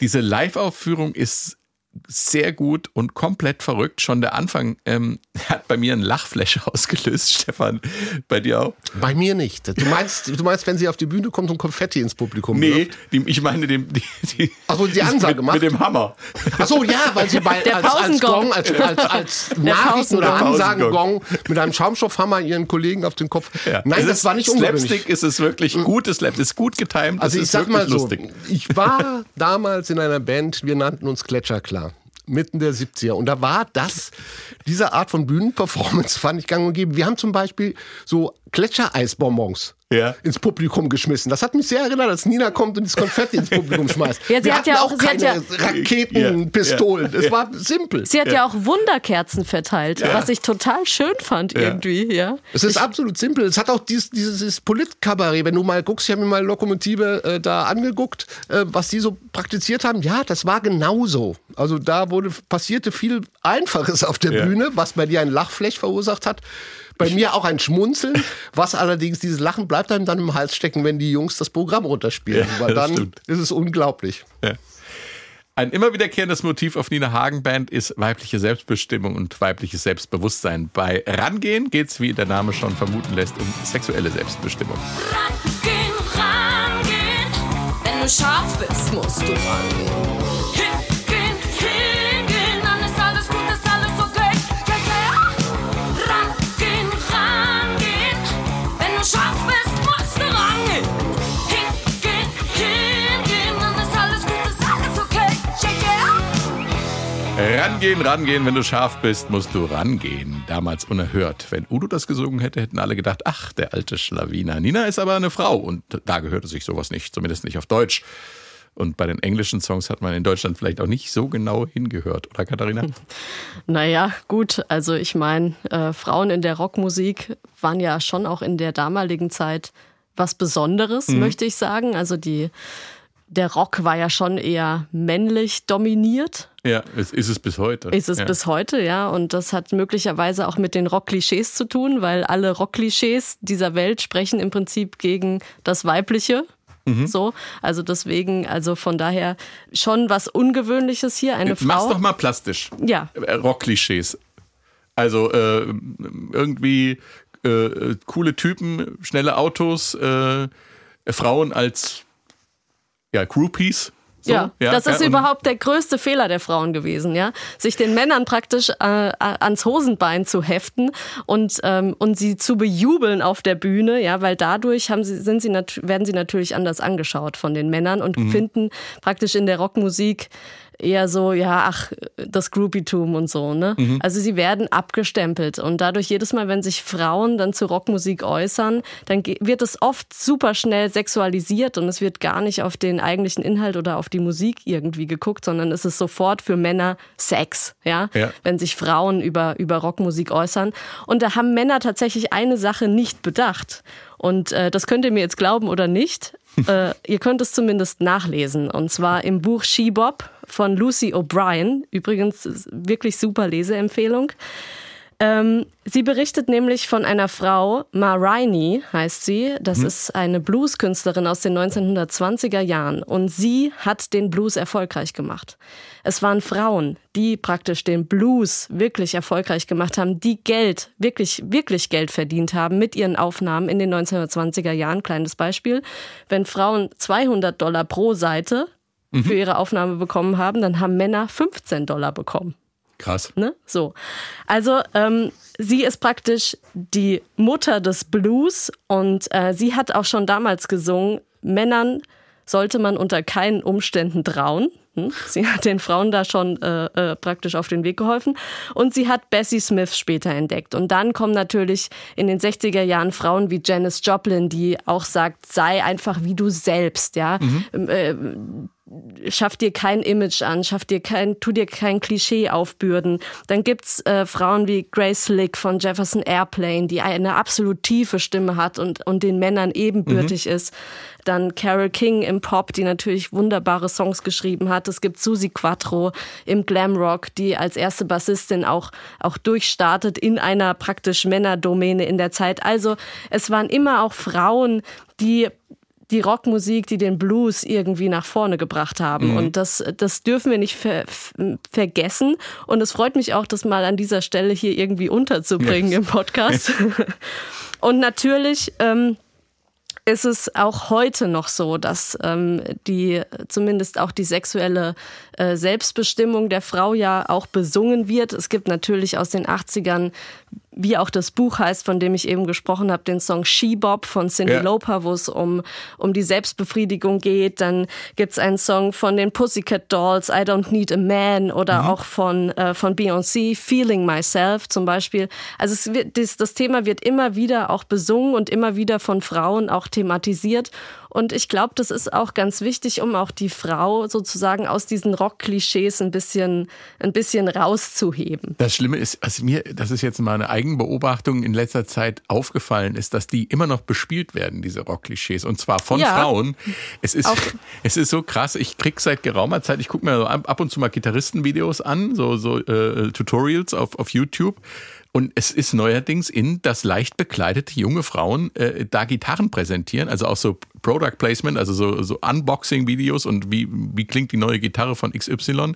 Diese Live-Aufführung ist sehr gut und komplett verrückt. Schon der Anfang ähm, hat bei mir einen Lachflash ausgelöst, Stefan. Bei dir auch? Bei mir nicht. Du meinst, du meinst, wenn sie auf die Bühne kommt und Konfetti ins Publikum Nee, wirft? die, ich meine dem, die, die, Ach so, die Ansage mit, macht? mit dem Hammer. Ach so, ja, weil sie bei, Der als, als. Gong, als, als, als Nachrichten- oder. Ansagengong mit einem Schaumstoffhammer ihren Kollegen auf den Kopf. Ja. Nein, Es das ist war nicht ungewöhnlich. Slapstick ist es wirklich gutes Slapstick, ist gut getimt, Also ich ist sag mal so, lustig. ich war damals in einer Band, wir nannten uns Gletscherklar. Mitten der 70er. Und da war das, diese Art von Bühnenperformance fand ich gang und gäbe. Wir haben zum Beispiel so Gletschereisbonbons Ja. ins Publikum geschmissen. Das hat mich sehr erinnert, als Nina kommt und das Konfetti ins Publikum schmeißt. Ja, sie wir hat hatten ja auch auch- keine ja- Raketen, Ja. Es war simpel. Sie hat ja, auch Wunderkerzen verteilt, was ich total schön fand irgendwie, ja. Es ist absolut simpel. Es hat auch dieses, dieses Politkabarett. Wenn du mal guckst, ich habe mir mal Lokomotive äh, da angeguckt, äh, was die so praktiziert haben. Ja, das war genauso. Also da wurde passierte viel Einfaches auf der Ja. Bühne, was bei dir ein Lachfläch verursacht hat. Bei mir auch ein Schmunzeln, was allerdings dieses Lachen bleibt einem dann im Hals stecken, wenn die Jungs das Programm runterspielen. Ja, Weil das dann stimmt. ist es unglaublich. Ja. Ein immer wiederkehrendes Motiv auf Nina Hagen Band ist weibliche Selbstbestimmung und weibliches Selbstbewusstsein. Bei Rangehen geht's, wie der Name schon vermuten lässt, um sexuelle Selbstbestimmung. Rangehen, rangehen. Wenn du scharf bist, musst du rangehen. Rangehen, rangehen, wenn du scharf bist, musst du rangehen. Damals unerhört. Wenn Udo das gesungen hätte, hätten alle gedacht, ach, der alte Schlawiner. Nina ist aber eine Frau und da gehörte sich sowas nicht, zumindest nicht auf Deutsch. Und bei den englischen Songs hat man in Deutschland vielleicht auch nicht so genau hingehört, oder Katharina? Naja, gut, also ich meine, äh, Frauen in der Rockmusik waren ja schon auch in der damaligen Zeit was Besonderes, Mhm. möchte ich sagen. Also die, der Rock war ja schon eher männlich dominiert. Ja, es ist es bis heute. Ist es ja. bis heute, ja. Und das hat möglicherweise auch mit den Rock-Klischees zu tun, weil alle Rock-Klischees dieser Welt sprechen im Prinzip gegen das Weibliche. Mhm. So, also deswegen, also von daher schon was Ungewöhnliches hier. Eine Mach's Frau. doch mal plastisch. Ja. Äh, Rockklischees. Also äh, irgendwie äh, coole Typen, schnelle Autos, äh, Frauen als ja, Groupies. So, ja, das ist und- überhaupt der größte Fehler der Frauen gewesen, ja, sich den Männern praktisch äh, ans Hosenbein zu heften und ähm, und sie zu bejubeln auf der Bühne, ja, weil dadurch haben sie sind sie nat werden sie natürlich anders angeschaut von den Männern und Mhm. finden praktisch in der Rockmusik eher so, ja, ach, das Groupietum und so, ne? Mhm. Also sie werden abgestempelt und dadurch jedes Mal, wenn sich Frauen dann zu Rockmusik äußern, dann wird es oft super schnell sexualisiert und es wird gar nicht auf den eigentlichen Inhalt oder auf die Musik irgendwie geguckt, sondern es ist sofort für Männer Sex, ja? Ja. Wenn sich Frauen über, über Rockmusik äußern. Und da haben Männer tatsächlich eine Sache nicht bedacht. Und äh, das könnt ihr mir jetzt glauben oder nicht. äh, ihr könnt es zumindest nachlesen. Und zwar im Buch She Bop von Lucy O'Brien. Übrigens wirklich super Leseempfehlung. Ähm, sie berichtet nämlich von einer Frau, Ma Rainey heißt sie. Das Mhm. ist eine Blueskünstlerin aus den 1920er Jahren. Und sie hat den Blues erfolgreich gemacht. Es waren Frauen, die praktisch den Blues wirklich erfolgreich gemacht haben, die Geld, wirklich, wirklich Geld verdient haben mit ihren Aufnahmen in den 1920er Jahren. Kleines Beispiel. Wenn Frauen 200 Dollar pro Seite Mhm. für ihre Aufnahme bekommen haben, dann haben Männer 15 Dollar bekommen. Krass. Ne? So. Also ähm, sie ist praktisch die Mutter des Blues und äh, sie hat auch schon damals gesungen, Männern sollte man unter keinen Umständen trauen. Hm? Sie hat den Frauen da schon äh, äh, praktisch auf den Weg geholfen. Und sie hat Bessie Smith später entdeckt. Und dann kommen natürlich in den 60er Jahren Frauen wie Janis Joplin, die auch sagt, sei einfach wie du selbst, ja. Mhm. Äh, schaff dir kein Image an, schaff dir kein, tu dir kein Klischee aufbürden. Dann gibt's äh, Frauen wie Grace Slick von Jefferson Airplane, die eine absolut tiefe Stimme hat und, und den Männern ebenbürtig ist. Dann Carole King im Pop, die natürlich wunderbare Songs geschrieben hat. Es gibt Susi Quattro im Glamrock, die als erste Bassistin auch, auch durchstartet in einer praktisch Männerdomäne in der Zeit. Also es waren immer auch Frauen, die die Rockmusik, die den Blues irgendwie nach vorne gebracht haben. Mhm. Und das, das dürfen wir nicht ver vergessen. Und es freut mich auch, das mal an dieser Stelle hier irgendwie unterzubringen Yes. im Podcast. Und natürlich ähm, ist es auch heute noch so, dass ähm, die zumindest auch die sexuelle äh, Selbstbestimmung der Frau ja auch besungen wird. Es gibt natürlich aus den 80ern, wie auch das Buch heißt, von dem ich eben gesprochen habe, den Song She Bop von Cyndi Ja. Lauper, wo es um, um die Selbstbefriedigung geht. Dann gibt's einen Song von den Pussycat Dolls, I Don't Need a Man oder Mhm. auch von, äh, von Beyoncé, Feeling Myself zum Beispiel. Also es wird, das, das Thema wird immer wieder auch besungen und immer wieder von Frauen auch thematisiert. Und ich glaube, das ist auch ganz wichtig, um auch die Frau sozusagen aus diesen Rock-Klischees ein bisschen, ein bisschen rauszuheben. Das Schlimme ist, was mir, das ist jetzt mal eine Eigenbeobachtung in letzter Zeit aufgefallen ist, dass die immer noch bespielt werden, diese Rockklischees. Und zwar von Ja. Frauen. Es ist, Auch- es ist so krass. Ich krieg seit geraumer Zeit, ich gucke mir so ab ab und zu mal Gitarristenvideos an, so, so äh, Tutorials auf, auf YouTube. Und es ist neuerdings in, dass leicht bekleidete junge Frauen äh, da Gitarren präsentieren, also auch so Product Placement, also so, so Unboxing-Videos und wie, wie klingt die neue Gitarre von XY.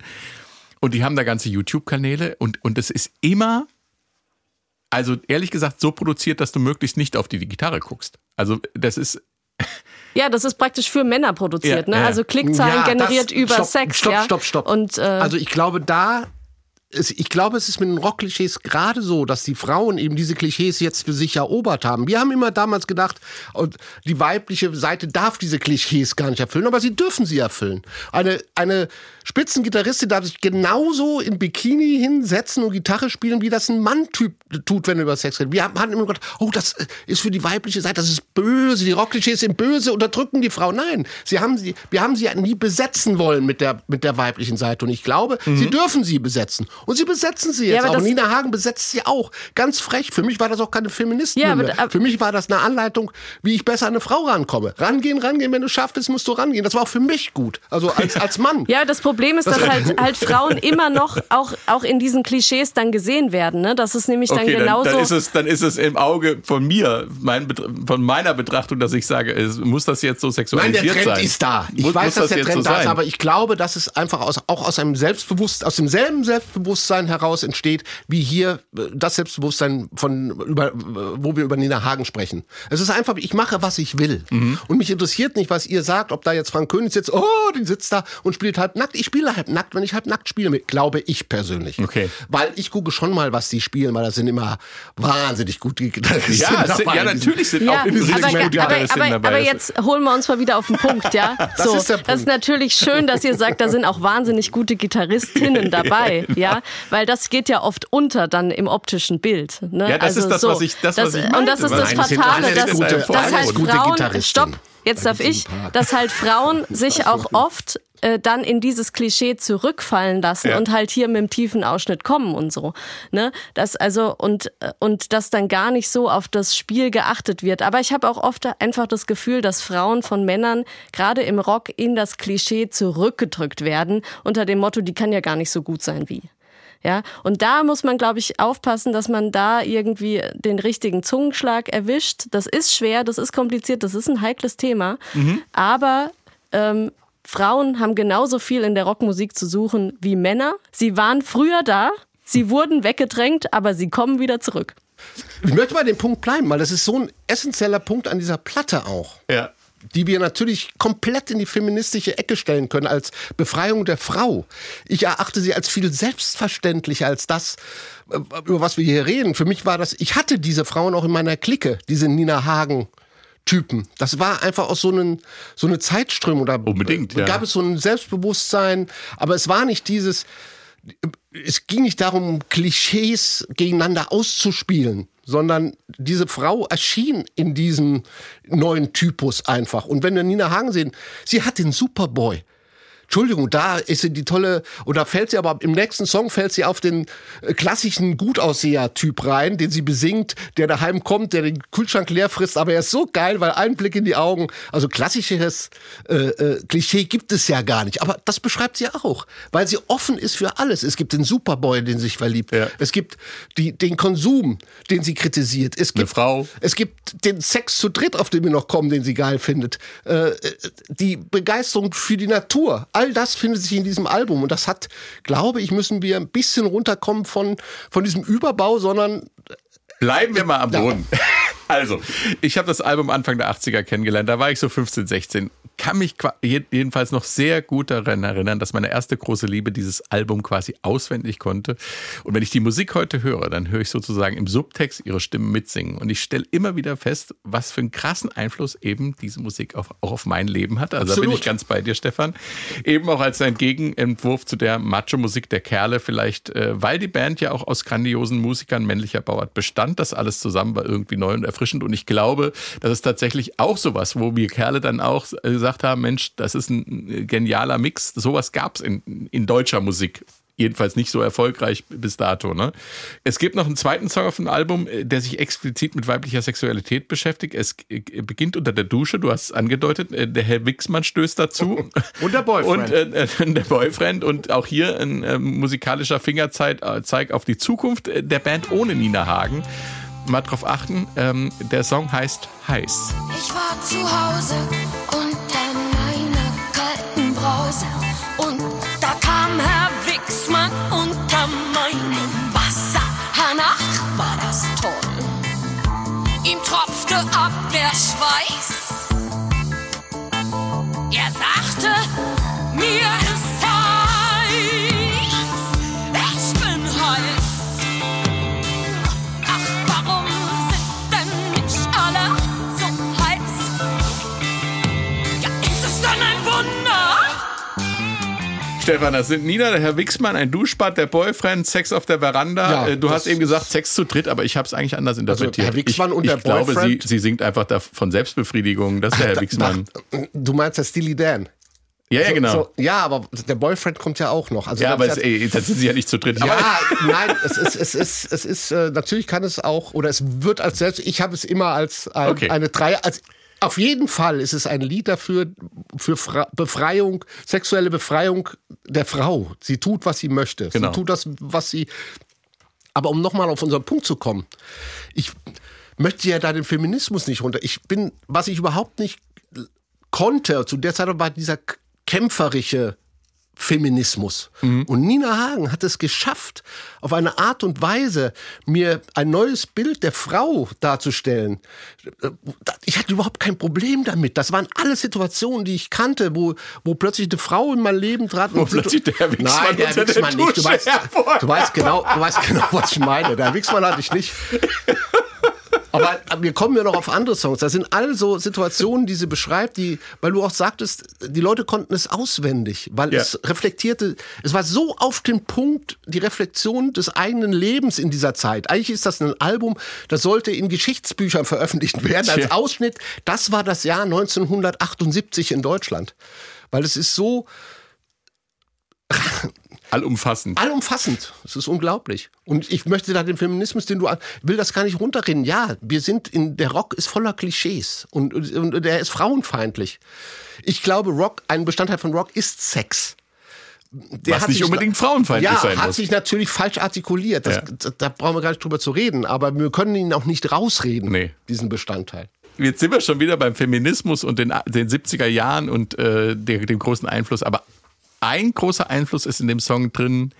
Und die haben da ganze YouTube-Kanäle und, und es ist immer, also ehrlich gesagt, so produziert, dass du möglichst nicht auf die Gitarre guckst. Also das ist, Ja, das ist praktisch für Männer produziert, Ja, ne? ja. Also Klickzahlen Ja, das- generiert über stopp, Sex, stopp, ja. Stopp, stopp, Und äh, also ich glaube, da ich glaube, es ist mit den Rockklischees gerade so, dass die Frauen eben diese Klischees jetzt für sich erobert haben. Wir haben immer damals gedacht, und die weibliche Seite darf diese Klischees gar nicht erfüllen, aber sie dürfen sie erfüllen. Eine, eine Spitzengitarristin darf sich genauso in Bikini hinsetzen und Gitarre spielen, wie das ein Mann-Typ tut, wenn er über Sex redet. Wir haben immer gedacht, oh, das ist für die weibliche Seite, das ist böse, die Rockklischees sind böse, unterdrücken die Frau. Nein, sie haben sie, wir haben sie ja nie besetzen wollen mit der, mit der weiblichen Seite. Und ich glaube, sie dürfen sie besetzen. Und sie besetzen sie Ja, jetzt aber auch. Nina Hagen besetzt sie auch. Ganz frech. Für mich war das auch keine Feministin. Ja, aber mehr. da- für mich war das eine Anleitung, wie ich besser an eine Frau rankomme. Rangehen, rangehen, wenn du schaffst, bist, musst du rangehen. Das war auch für mich gut. Also als, als Mann. Ja, das Problem ist, dass halt, halt Frauen immer noch auch, auch in diesen Klischees dann gesehen werden. Ne? Das ist nämlich dann Okay, dann, genauso. dann, ist es, dann ist es im Auge von mir, mein, von meiner Betrachtung, dass ich sage, es, muss das jetzt so Nein, sexualisiert der Trend sein? ist da. Ich muss, weiß, muss dass das der Trend so da ist, sein? aber ich glaube, dass es einfach aus, auch aus einem Selbstbewusst, aus demselben Selbstbewusstsein heraus entsteht, wie hier äh, das Selbstbewusstsein von über, äh, wo wir über Nina Hagen sprechen. Es ist einfach, ich mache, was ich will. Mhm. Und mich interessiert nicht, was ihr sagt, ob da jetzt Frank König sitzt, oh, die sitzt da und spielt halb nackt. Ich spiele halb nackt, wenn ich halb nackt spiele, mit, glaube ich persönlich. Okay. Weil ich gucke schon mal, was die spielen, weil das sind immer wahnsinnig gute Gitarristen ja, sind, dabei. ja, natürlich sind ja, auch in diesem aber, Segment aber, Gitarristen aber, dabei. aber Das- jetzt holen wir uns mal wieder auf den Punkt, ja? Das so, ist der das Punkt. ist natürlich schön, dass ihr sagt, da sind auch wahnsinnig gute Gitarristinnen dabei, ja? Weil das geht ja oft unter dann im optischen Bild. Ne? Ja, das ist das, was ich- das, was ich Und das ist das Fatale, dass, gute- dass halt Frauen, stopp, jetzt darf ich, dass halt Frauen sich auch oft äh, dann in dieses Klischee zurückfallen lassen Ja. und halt hier mit dem tiefen Ausschnitt kommen und so. Ne? Das also und, äh, und dass dann gar nicht so auf das Spiel geachtet wird. Aber ich habe auch oft einfach das Gefühl, dass Frauen von Männern gerade im Rock in das Klischee zurückgedrückt werden, unter dem Motto, die kann ja gar nicht so gut sein wie. Ja, und da muss man, glaube ich, aufpassen, dass man da irgendwie den richtigen Zungenschlag erwischt. Das ist schwer, das ist kompliziert, das ist ein heikles Thema. Aber ähm, Frauen haben genauso viel in der Rockmusik zu suchen wie Männer. Sie waren früher da, sie wurden weggedrängt, aber sie kommen wieder zurück. Ich möchte bei dem Punkt bleiben, weil das ist so ein essentieller Punkt an dieser Platte auch. ja. Die wir natürlich komplett in die feministische Ecke stellen können als Befreiung der Frau. Ich erachte sie als viel selbstverständlicher als das, äh, über was wir hier reden. Für mich war das, ich hatte diese Frauen auch in meiner Clique, diese Nina Hagen. Typen. Das war einfach aus so einen so eine Zeitströmung. Da Unbedingt, äh, ja. gab es so ein Selbstbewusstsein, aber es war nicht dieses. Es ging nicht darum, Klischees gegeneinander auszuspielen, sondern diese Frau erschien in diesem neuen Typus einfach. Und wenn wir Nina Hagen sehen, sie hat den Superboy. Entschuldigung, da ist sie die tolle, oder fällt sie aber im nächsten Song fällt sie auf den äh, klassischen Gutausseher-Typ rein, den sie besingt, der daheim kommt, der den Kühlschrank leer frisst, aber er ist so geil, weil ein Blick in die Augen, also klassisches äh, äh, Klischee gibt es ja gar nicht, aber das beschreibt sie auch, weil sie offen ist für alles. Es gibt den Superboy, den sie sich verliebt. Ja. Es gibt die, den Konsum, den sie kritisiert. Es Eine gibt Frau. es gibt den Sex zu dritt, auf den wir noch kommen, den sie geil findet. Äh, äh, die Begeisterung für die Natur. All das findet sich in diesem Album. Und das hat, glaube ich, müssen wir ein bisschen runterkommen von, von diesem Überbau, sondern Bleiben wir mal am Boden. Also, ich habe das Album Anfang der 80er kennengelernt. Da war ich so 15, 16. Kann mich jedenfalls noch sehr gut daran erinnern, dass meine erste große Liebe dieses Album quasi auswendig konnte. Und wenn ich die Musik heute höre, dann höre ich sozusagen im Subtext ihre Stimmen mitsingen. Und ich stelle immer wieder fest, was für einen krassen Einfluss eben diese Musik auf, auch auf mein Leben hat. Also da bin Absolut. ich ganz bei dir, Stefan. Eben auch als ein Gegenentwurf zu der Macho-Musik der Kerle, vielleicht, äh, weil die Band ja auch aus grandiosen Musikern männlicher Bauart bestand. Das alles zusammen war irgendwie neu und erfrischend. Und ich glaube, das ist tatsächlich auch sowas, wo wir Kerle dann auch äh, gesagt haben: Mensch, das ist ein äh, genialer Mix. Sowas gab es in, in deutscher Musik. Jedenfalls nicht so erfolgreich bis dato. Ne? Es gibt noch einen zweiten Song auf dem Album, äh, der sich explizit mit weiblicher Sexualität beschäftigt. Es beginnt unter der Dusche, du hast es angedeutet. Der Herr Wixmann stößt dazu. Und der Boyfriend. Und äh, der Boyfriend. Und auch hier ein äh, musikalischer Fingerzeig Zeig auf die Zukunft der Band ohne Nina Hagen. Mal drauf achten, ähm, der Song heißt Heiß. Ich war zu Hause unter meiner kalten Brause Stefan, das sind Nina, der Herr Wixmann, ein Duschbad, der Boyfriend, Sex auf der Veranda. Ja, Äh, du hast eben gesagt, Sex zu dritt, aber ich habe es eigentlich anders interpretiert. Herr Wixmann ich, und ich der glaube, sie, Boyfriend- sie singt einfach von Selbstbefriedigung. Das ist der Herr Wixmann. Nach, du meinst der Steely Dan? Ja, ja, genau. So, ja, aber der Boyfriend kommt ja auch noch. Also ja, aber es, ey, dann sind sie ja nicht zu dritt. Ja, nein, es ist, es ist, es ist, äh, natürlich kann es auch, oder es wird als selbst, ich habe es immer als ein, Okay. eine drei, als, auf jeden Fall ist es ein Lied dafür, für Fra Befreiung, sexuelle Befreiung der Frau. Sie tut, was sie möchte. Genau. Sie tut das, was sie, aber um nochmal auf unseren Punkt zu kommen, ich möchte ja da den Feminismus nicht runter. Ich bin, was ich überhaupt nicht konnte, zu der Zeit war dieser kämpferische Feminismus. Und Nina Hagen hat es geschafft, auf eine Art und Weise mir ein neues Bild der Frau darzustellen. Ich hatte überhaupt kein Problem damit. Das waren alle Situationen, die ich kannte, wo, wo plötzlich eine Frau in mein Leben trat. Wo und plötzlich der Wixmann Nein, der Wixmann nicht. Du weißt, du, weißt genau, du weißt genau, was ich meine. Der Wixmann hatte ich nicht. Aber wir kommen ja noch auf andere Songs. Das sind all so Situationen, die sie beschreibt, die, weil du auch sagtest, die Leute konnten es auswendig, weil Ja. es reflektierte, es war so auf den Punkt, die Reflexion des eigenen Lebens in dieser Zeit. Eigentlich ist das ein Album, das sollte in Geschichtsbüchern veröffentlicht werden als. Ausschnitt. Das war das Jahr 1978 in Deutschland. Weil es ist so allumfassend. allumfassend. Es ist unglaublich. Und ich möchte da den Feminismus, den du will das gar nicht runterreden. Ja, wir sind in der Rock ist voller Klischees und, und, und der ist frauenfeindlich. Ich glaube, Rock, ein Bestandteil von Rock ist Sex. Der Was hat nicht sich- unbedingt frauenfeindlich ja, sein hat muss. sich natürlich falsch artikuliert. Das, Ja. da, da brauchen wir gar nicht drüber zu reden. Aber wir können ihn auch nicht rausreden, Nee. diesen Bestandteil. Jetzt sind wir schon wieder beim Feminismus und den, den 70er Jahren und äh, der, dem großen Einfluss. Aber ein großer Einfluss ist in dem Song drin,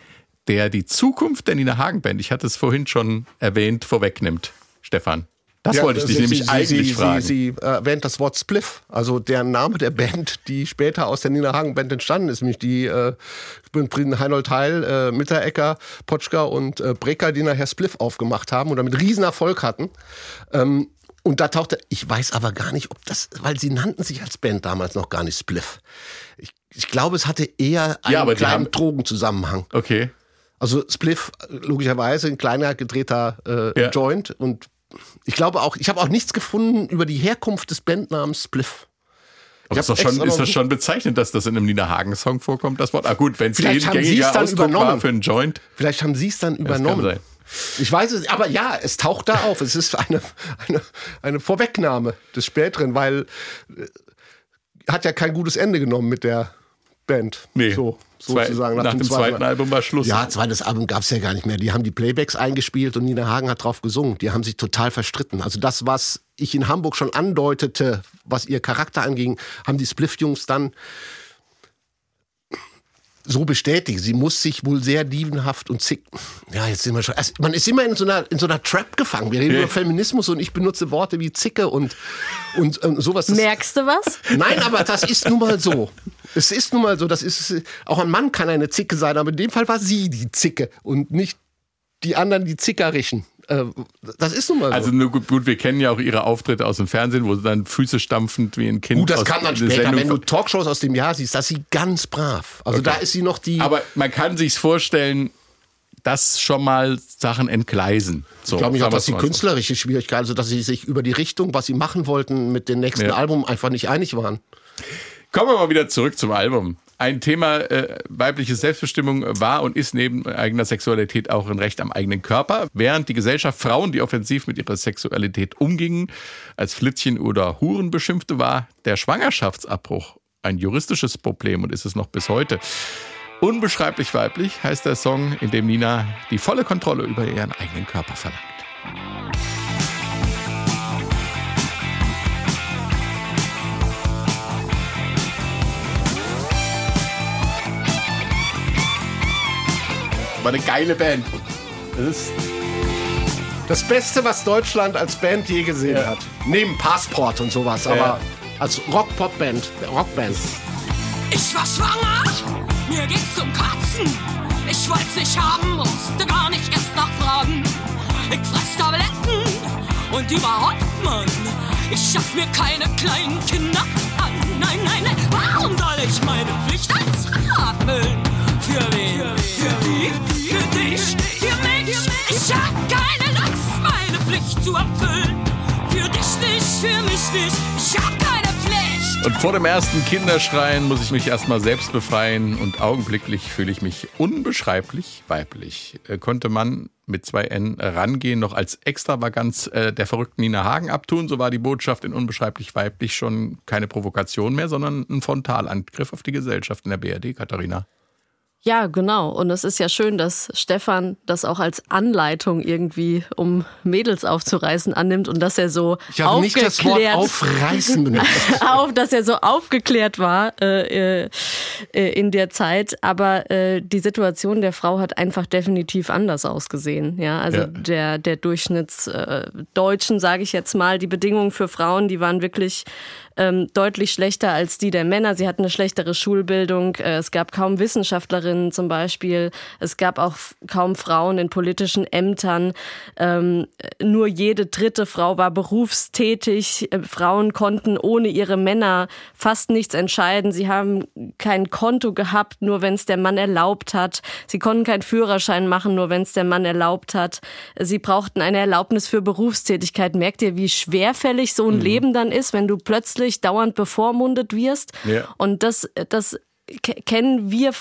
der die Zukunft der Nina Hagen Band, ich hatte es vorhin schon erwähnt, vorwegnimmt. Stefan, das Ja, wollte ich dich sie- nämlich sie, eigentlich sie, fragen. Sie, erwähnt das Wort Spliff, also der Name der Band, die später aus der Nina Hagen Band entstanden ist, nämlich die äh, Heinold Heil, äh, Mitterecker, Potschka und äh, Brecker, die nachher Spliff aufgemacht haben und damit riesen Erfolg hatten. Ähm, und da tauchte, ich weiß aber gar nicht, ob das, weil sie nannten sich als Band damals noch gar nicht Spliff. Ich, ich glaube, es hatte eher einen Ja, kleinen haben- Drogenzusammenhang. okay. Also Spliff, logischerweise ein kleiner gedrehter äh, Ja. Joint. Und ich glaube auch, ich habe auch nichts gefunden über die Herkunft des Bandnamens Spliff. Aber ist, doch schon, ist das schon bezeichnend, dass das in einem Nina Hagen-Song vorkommt, das Wort? Ah gut, wenn es Vielleicht haben Sie es gängiger dann Ausdruck war übernommen. für einen Joint. Vielleicht haben Sie es dann Das übernommen. sein. Ich weiß es, aber ja, es taucht da auf. Es ist eine, eine, eine Vorwegnahme des Späteren, weil äh, hat ja kein gutes Ende genommen mit der Band. Nee, so, Zwei- sozusagen. nach dem zweiten Album war Schluss. Ja, zweites Album gab es ja gar nicht mehr. Die haben die Playbacks eingespielt und Nina Hagen hat drauf gesungen. Die haben sich total verstritten. Also das, was ich in Hamburg schon andeutete, was ihr Charakter anging, haben die Spliff-Jungs dann so bestätigt. Sie muss sich wohl sehr dievenhaft und zick. Ja, jetzt sind wir schon. Also man ist immer in so einer, in so einer Trap gefangen. Wir reden Ja. über Feminismus und ich benutze Worte wie Zicke und, und ähm, sowas. Das- Merkst du was? Nein, aber das ist nun mal so. Es ist nun mal so, das ist, auch ein Mann kann eine Zicke sein, aber in dem Fall war sie die Zicke und nicht die anderen die Zickerischen. Äh, Das ist nun mal so. Also nur gut, gut, wir kennen ja auch ihre Auftritte aus dem Fernsehen, wo sie dann Füße stampfend wie ein Kind Gut, das kam dann später, Sendung wenn du Talkshows aus dem Jahr siehst, das ist sie ganz brav. Also da ist sie noch die. Aber man kann sich's vorstellen, dass schon mal Sachen entgleisen. So, ich glaube nicht auch, dass die künstlerische Schwierigkeit, also dass sie sich über die Richtung, was sie machen wollten, mit dem nächsten Ja. Album einfach nicht einig waren. Kommen wir mal wieder zurück zum Album. Ein Thema äh, weibliche Selbstbestimmung war und ist neben eigener Sexualität auch ein Recht am eigenen Körper. Während die Gesellschaft Frauen, die offensiv mit ihrer Sexualität umgingen, als Flittchen oder Huren beschimpfte, war der Schwangerschaftsabbruch ein juristisches Problem und ist es noch bis heute. Unbeschreiblich weiblich heißt der Song, in dem Nina die volle Kontrolle über ihren eigenen Körper verlangt. War eine geile Band. Das ist Das Beste, was Deutschland als Band je gesehen Ja. hat. Neben Passport und sowas, Ja. aber als Rock-Pop-Band, Rockband. Ich war schwanger, mir ging's zum Kotzen. Ich wollt's nicht haben, musste gar nicht erst nachfragen. Ich fress Tabletten und überhaupt, Mann. Ich schaff mir keine kleinen Kinder an. Nein, nein, nein, warum soll ich meine Pflicht als Frau erfüllen? Für wen? Für die? Für dich? Für mich? Ich hab keine Lust, meine Pflicht zu erfüllen. Für dich nicht, für mich nicht. Ich hab keine Pflicht. Und vor dem ersten Kinderschreien muss ich mich erstmal selbst befreien und augenblicklich fühle ich mich unbeschreiblich weiblich. Äh, konnte man mit zwei N rangehen, noch als Extravaganz äh, der verrückten Nina Hagen abtun, so war die Botschaft in unbeschreiblich weiblich schon keine Provokation mehr, sondern ein Frontalangriff auf die Gesellschaft in der BRD, Katharina. Ja, genau. Und es ist ja schön, dass Stefan das auch als Anleitung irgendwie, um Mädels aufzureißen, annimmt und dass er so Ich habe nicht das Wort aufgeklärt aufreißen benutzt. auf, dass er so aufgeklärt war äh, äh, äh, in der Zeit. Aber äh, die Situation der Frau hat einfach definitiv anders ausgesehen. Ja, also Ja. der der Durchschnittsdeutschen, sage ich jetzt mal, die Bedingungen für Frauen, die waren wirklich ähm, deutlich schlechter als die der Männer. Sie hatten eine schlechtere Schulbildung. Äh, es gab kaum Wissenschaftlerinnen zum Beispiel. Es gab auch kaum Frauen in politischen Ämtern. Ähm, nur jede dritte Frau war berufstätig. Äh, Frauen konnten ohne ihre Männer fast nichts entscheiden. Sie haben kein Konto gehabt, nur wenn es der Mann erlaubt hat. Sie konnten keinen Führerschein machen, nur wenn es der Mann erlaubt hat. Sie brauchten eine Erlaubnis für Berufstätigkeit. Merkt ihr, wie schwerfällig so ein Leben dann ist, wenn du plötzlich dauernd bevormundet wirst? Ja. Und das, das ke- kennen wir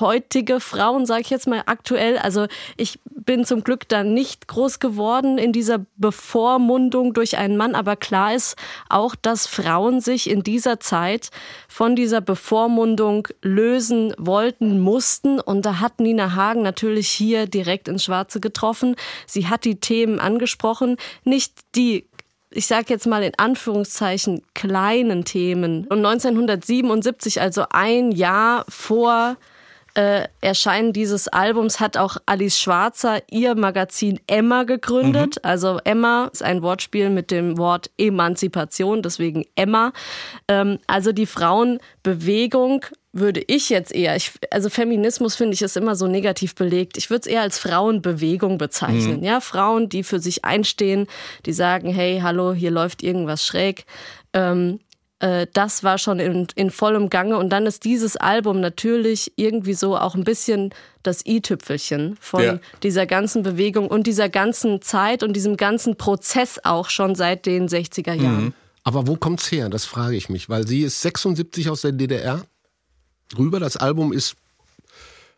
heutige Frauen, sage ich jetzt mal aktuell. Also ich bin zum Glück da nicht groß geworden in dieser Bevormundung durch einen Mann, aber klar ist auch, dass Frauen sich in dieser Zeit von dieser Bevormundung lösen wollten, mussten. Und da hat Nina Hagen natürlich hier direkt ins Schwarze getroffen. Sie hat die Themen angesprochen, nicht die ich sage jetzt mal in Anführungszeichen kleinen Themen. Und 1977, also ein Jahr vor äh, Erscheinen dieses Albums, hat auch Alice Schwarzer ihr Magazin Emma gegründet. Also Emma ist ein Wortspiel mit dem Wort Emanzipation, deswegen Emma. Ähm, also die Frauenbewegung würde ich jetzt eher, ich, also Feminismus finde ich ist immer so negativ belegt. Ich würde es eher als Frauenbewegung bezeichnen. Ja, Frauen, die für sich einstehen, die sagen, hey, hallo, hier läuft irgendwas schräg. Ähm, äh, das war schon in, in vollem Gange. Und dann ist dieses Album natürlich irgendwie so auch ein bisschen das i-Tüpfelchen von Ja. dieser ganzen Bewegung und dieser ganzen Zeit und diesem ganzen Prozess auch schon seit den 60er Jahren. Aber wo kommt's her? Das frage ich mich, weil sie ist 76 aus der DDR rüber. Das Album ist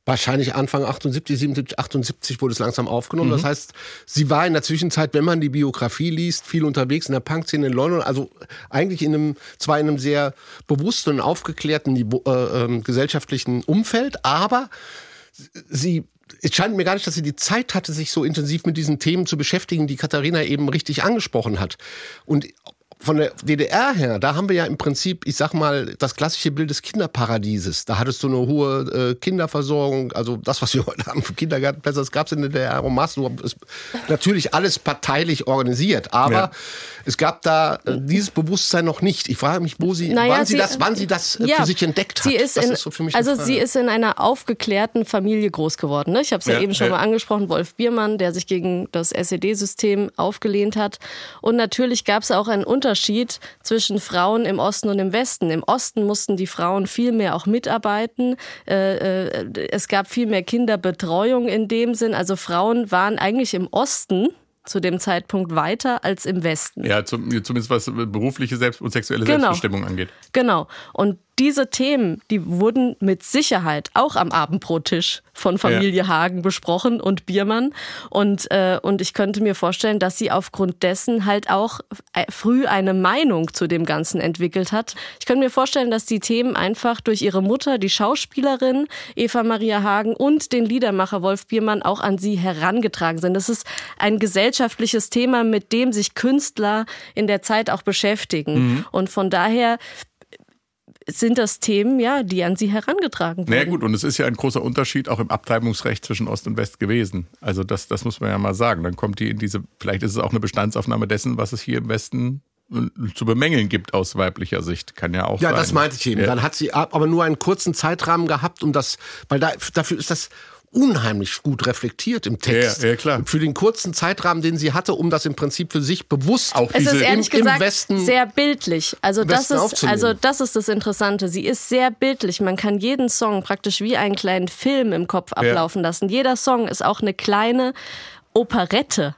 wahrscheinlich Anfang 78, 77, 78 wurde es langsam aufgenommen. Das heißt, sie war in der Zwischenzeit, wenn man die Biografie liest, viel unterwegs in der Punkszene in London. Also eigentlich in einem, zwar in einem sehr bewussten und aufgeklärten äh, ähm, gesellschaftlichen Umfeld, aber sie es scheint mir gar nicht, dass sie die Zeit hatte, sich so intensiv mit diesen Themen zu beschäftigen, die Katharina eben richtig angesprochen hat. Und von der DDR her, da haben wir ja im Prinzip, ich sag mal, das klassische Bild des Kinderparadieses. Da hattest du eine hohe äh, Kinderversorgung, also das, was wir heute haben für Kindergartenplätze, das gab es in der DDR en masse. Natürlich alles parteilich organisiert, aber Ja. es gab da äh, dieses Bewusstsein noch nicht. Ich frage mich, wo sie, Naja, wann sie, sie- das, wann sie das äh, Ja, für sich entdeckt hat. Das in, ist so für mich also sie ist in einer aufgeklärten Familie groß geworden. Ne? Ich habe es ja, Ja, eben schon ja. mal angesprochen, Wolf Biermann, der sich gegen das SED-System aufgelehnt hat. Und natürlich gab es auch einen Unterschied zwischen Frauen im Osten und im Westen. Im Osten mussten die Frauen viel mehr auch mitarbeiten. Äh, äh, es gab viel mehr Kinderbetreuung in dem Sinn. Also Frauen waren eigentlich im Osten zu dem Zeitpunkt weiter als im Westen. Ja, zum, zumindest was berufliche Selbst und sexuelle Genau. Selbstbestimmung angeht. Genau. Und diese Themen, die wurden mit Sicherheit auch am Abendbrottisch von Familie Hagen besprochen und Biermann. Und, äh, und ich könnte mir vorstellen, dass sie aufgrund dessen halt auch äh, früh eine Meinung zu dem Ganzen entwickelt hat. Ich könnte mir vorstellen, dass die Themen einfach durch ihre Mutter, die Schauspielerin Eva Maria Hagen und den Liedermacher Wolf Biermann auch an sie herangetragen sind. Das ist ein gesellschaftliches Thema, mit dem sich Künstler in der Zeit auch beschäftigen. Und von daher sind das Themen, ja, die an sie herangetragen wurden. Naja gut, und es ist ja ein großer Unterschied auch im Abtreibungsrecht zwischen Ost und West gewesen. Also das, das muss man ja mal sagen. Dann kommt die in diese, vielleicht ist es auch eine Bestandsaufnahme dessen, was es hier im Westen äh, zu bemängeln gibt aus weiblicher Sicht. Kann ja auch Ja, sein. das meinte ich eben. Ja. Dann hat sie ab- aber nur einen kurzen Zeitrahmen gehabt, um das, weil da, dafür ist das unheimlich gut reflektiert im Text. Ja, ja, klar. Für den kurzen Zeitrahmen, den sie hatte, um das im Prinzip für sich bewusst Auch Es ist diese- ehrlich im- im gesagt Westen- sehr bildlich. Also im das ist also das ist das Interessante. Sie ist sehr bildlich. Man kann jeden Song praktisch wie einen kleinen Film im Kopf ablaufen lassen. Jeder Song ist auch eine kleine Operette.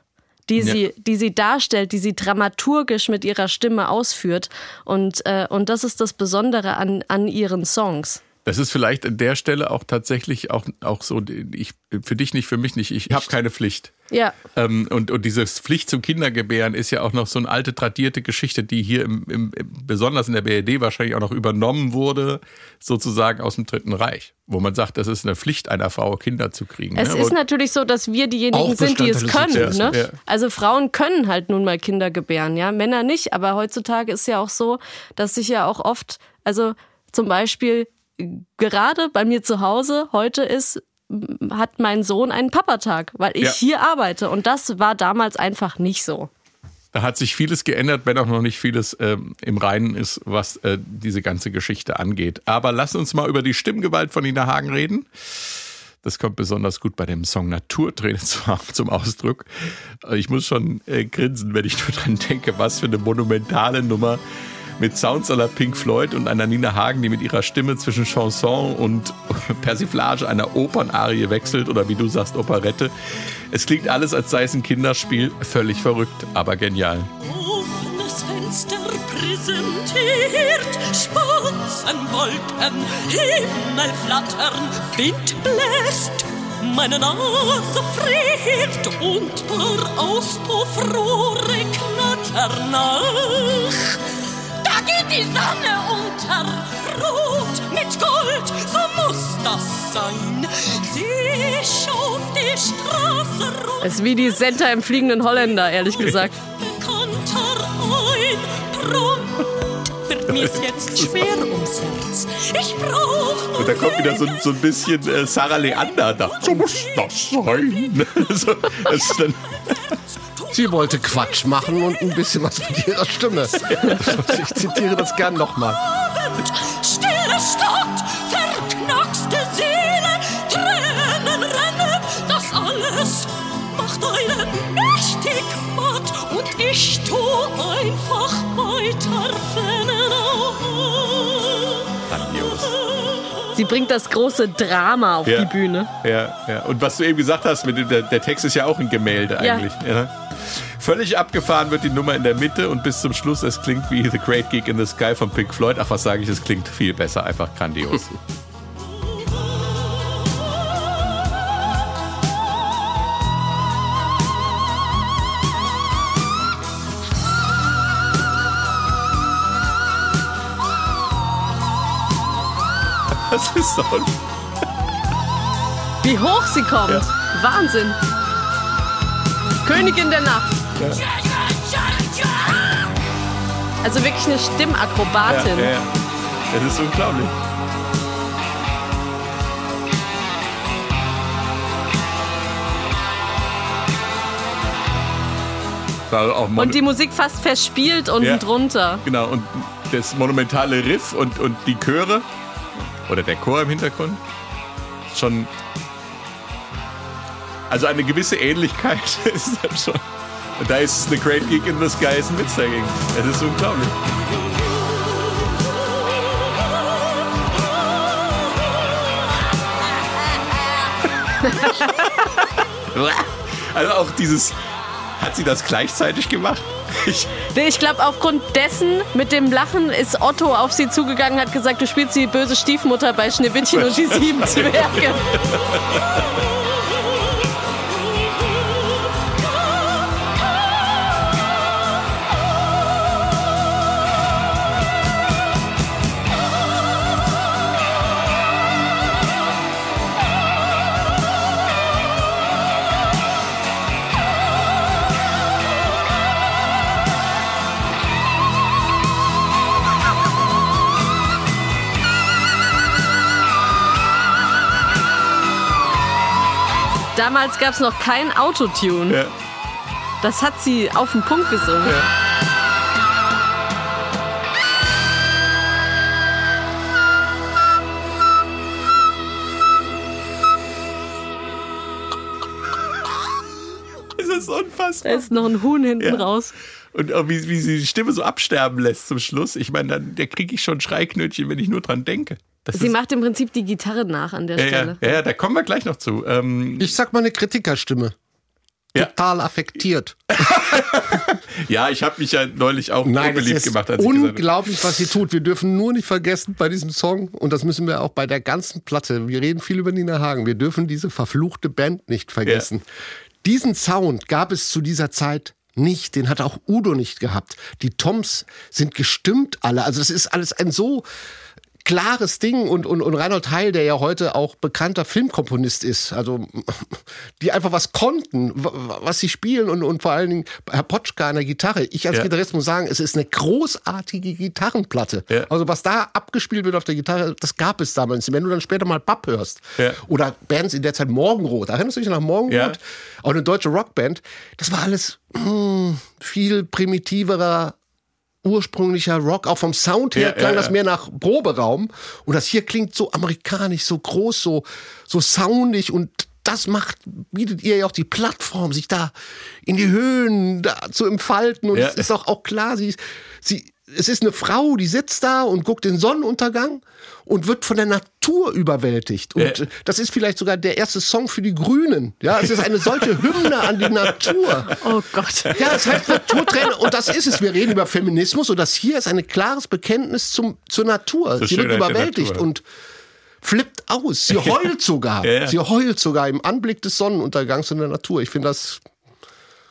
Die Ja. sie, die sie darstellt, die sie dramaturgisch mit ihrer Stimme ausführt. Und, äh, und das ist das Besondere an, an ihren Songs. Das ist vielleicht an der Stelle auch tatsächlich auch, auch so, ich, für dich nicht, für mich nicht, ich habe keine Pflicht. Ja. Ähm, und, und diese Pflicht zum Kindergebären ist ja auch noch so eine alte tradierte Geschichte, die hier im, im, besonders in der BRD wahrscheinlich auch noch übernommen wurde, sozusagen aus dem Dritten Reich, wo man sagt, das ist eine Pflicht einer Frau, Kinder zu kriegen. Es ne? ist Und- natürlich so, dass wir diejenigen sind, die es können. Ne? Ja. Also Frauen können halt nun mal Kinder gebären, ja, Männer nicht. Aber heutzutage ist ja auch so, dass sich ja auch oft, also zum Beispiel gerade bei mir zu Hause heute ist hat mein Sohn einen Papatag, weil ich Ja. hier arbeite und das war damals einfach nicht so. Da hat sich vieles geändert, wenn auch noch nicht vieles ähm, im Reinen ist, was äh, diese ganze Geschichte angeht. Aber lass uns mal über die Stimmgewalt von Nina Hagen reden. Das kommt besonders gut bei dem Song Naturträne zum, Ausdruck. Ich muss schon äh, grinsen, wenn ich nur dran denke, was für eine monumentale Nummer mit Sounds la Pink Floyd und einer Nina Hagen, die mit ihrer Stimme zwischen Chanson und Persiflage einer Opernarie wechselt oder wie du sagst, Operette. Es klingt alles, als sei es ein Kinderspiel, völlig verrückt, aber genial. Offenes Fenster präsentiert, Spatzenwolken, Himmel flattern, Wind bläst, meine Nase friert und paar Auspuffrohre knattern nach. Da geht die Sonne unter, rot mit Gold, so muss das sein. Sie schauf die Straße rot. Es ist wie die Senta im fliegenden Holländer, ehrlich gesagt. Bekannter ein Prompt wird mir's jetzt schwer ums Herz. Ich brauch nur Und da kommt wieder so, so ein bisschen äh, Sarah Leander da. So muss das sein. so, das ist dann, Sie wollte Quatsch machen und ein bisschen was mit ihrer Stimme. Ich zitiere das gern nochmal. Abend, stille Stadt, verknackste Seele, Tränen rennen, das alles macht einen mächtig matt und ich tu einfach weiter Grandios. Sie bringt das große Drama auf Ja. die Bühne. Ja, ja. Und was du eben gesagt hast, mit dem, der, der Text ist ja auch ein Gemälde Ja. eigentlich. Ja. Völlig abgefahren wird die Nummer in der Mitte und bis zum Schluss, es klingt wie The Great Geek in the Sky von Pink Floyd. Ach, was sage ich, es klingt viel besser, einfach grandios. Ein Wie hoch sie kommt. Wahnsinn. Königin der Nacht. Also wirklich eine Ja, Stimmakrobatin. ja, ja. Das ist unglaublich. Und die Musik fast verspielt unten Ja. drunter. genau, und das monumentale Riff und, und die Chöre oder der Chor im Hintergrund schon. Also eine gewisse Ähnlichkeit ist dann schon. Und da ist The Great Geek in the Sky ist ein Witz dagegen. Es ist unglaublich. Also auch dieses, hat sie das gleichzeitig gemacht? Ich, Nee, Ich glaube, aufgrund dessen mit dem Lachen ist Otto auf sie zugegangen, hat gesagt, du spielst die böse Stiefmutter bei Schneewittchen und die sieben Zwerge. damals gab es noch kein Autotune. Ja. Das hat sie auf den Punkt gesungen. Ja. unfassbar. Da ist noch ein Huhn hinten ja. raus. Und wie, wie sie die Stimme so absterben lässt zum Schluss. Ich meine, dann, da kriege ich schon Schreiknötchen, wenn ich nur dran denke. Das Sie macht im Prinzip die Gitarre nach an der ja, ja, Stelle. ja, ja, da kommen wir gleich noch zu. Ähm, Ich sag mal eine Kritikerstimme. Ja. Total affektiert. ja, ich habe mich ja neulich auch Nein, unbeliebt ist gemacht, als ich unglaublich, was sie tut. Wir dürfen nur nicht vergessen bei diesem Song, und das müssen wir auch bei der ganzen Platte, wir reden viel über Nina Hagen, wir dürfen diese verfluchte Band nicht vergessen. Diesen Sound gab es zu dieser Zeit nicht, den hat auch Udo nicht gehabt. Die Toms sind gestimmt alle, also das ist alles ein so klares Ding und, und, und Reinhold Heil, der ja heute auch bekannter Filmkomponist ist, also die einfach was konnten, was sie spielen und, und vor allen Dingen Herr Potschka an der Gitarre. Ich als Ja. Gitarrist muss sagen, es ist eine großartige Gitarrenplatte. Ja. Also was da abgespielt wird auf der Gitarre, das gab es damals. Wenn du dann später mal Bab hörst Ja. oder Bands in der Zeit Morgenrot, erinnerst du dich noch Morgenrot? Auch eine deutsche Rockband, das war alles hm, viel primitiverer ursprünglicher Rock, auch vom Sound her Ja, klang ja, das mehr nach Proberaum. Und das hier klingt so amerikanisch, so groß, so, so soundig und das macht, bietet ihr ja auch die Plattform, sich da in die Höhen da zu entfalten. Und es ist auch, auch klar, sie, sie, es ist eine Frau, die sitzt da und guckt den Sonnenuntergang und wird von der Natur überwältigt. Und äh, das ist vielleicht sogar der erste Song für die Grünen. Ja, es ist eine solche Hymne an die Natur. Oh Gott. Ja, es heißt Naturtrainer und das ist es. Wir reden über Feminismus und das hier ist ein klares Bekenntnis zum, zur Natur. Zur Sie wird überwältigt Natur. und flippt aus. Sie heult sogar. Ja, ja. Sie heult sogar im Anblick des Sonnenuntergangs in der Natur. Ich finde das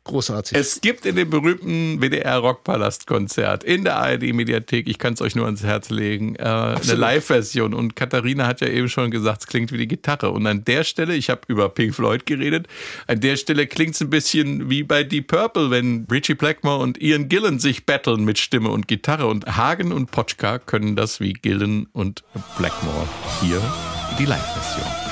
großartig. Es gibt in dem berühmten WDR Rockpalast-Konzert in der ARD-Mediathek, ich kann es euch nur ans Herz legen, äh, eine Live-Version. Und Katharina hat ja eben schon gesagt, es klingt wie die Gitarre. Und an der Stelle, ich habe über Pink Floyd geredet, an der Stelle klingt es ein bisschen wie bei Deep Purple, wenn Richie Blackmore und Ian Gillan sich battlen mit Stimme und Gitarre. Und Hagen und Potschka können das wie Gillan und Blackmore. Hier die Live-Version.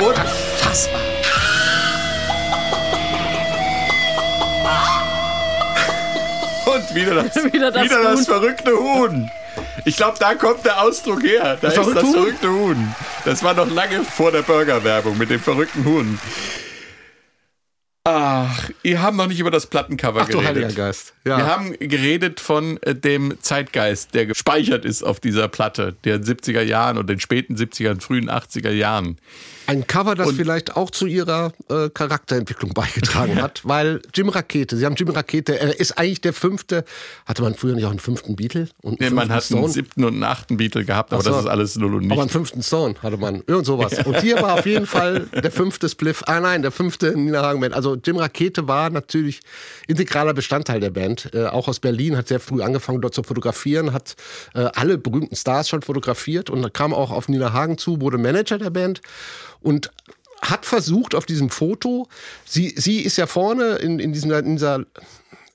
Unfassbar. Und wieder das, Wieder das Huhn. verrückte Huhn. Ich glaube, da kommt der Ausdruck her. Da ist verrückte das verrückte Huhn. Das war noch lange vor der Burgerwerbung mit dem verrückten Huhn. Ach, ihr habt noch nicht über das Plattencover Ach du geredet. Heiliger Geist. Ja. Wir haben geredet von äh, dem Zeitgeist, der gespeichert ist auf dieser Platte, der 70er Jahren und den späten 70er und frühen 80er Jahren. Ein Cover, das Und- vielleicht auch zu ihrer äh, Charakterentwicklung beigetragen hat, weil Jim Rakete, sie haben Jim Rakete, er ist eigentlich der fünfte, hatte man früher nicht auch einen fünften Beatle? Und Nee, einen man fünften hat einen Stone? siebten und einen achten Beatle gehabt, aber so. das ist alles null und Aber einen fünften Stone hatte man, irgend sowas. Und hier war auf jeden Fall der fünfte Spliff, ah nein, der fünfte Nina Hagen Band. Also Jim Rakete war natürlich integraler Bestandteil der Band. Äh, auch aus Berlin, hat sehr früh angefangen dort zu fotografieren, hat äh, alle berühmten Stars schon fotografiert und kam auch auf Nina Hagen zu, wurde Manager der Band und hat versucht auf diesem Foto, sie, sie ist ja vorne in, in, diesem, in dieser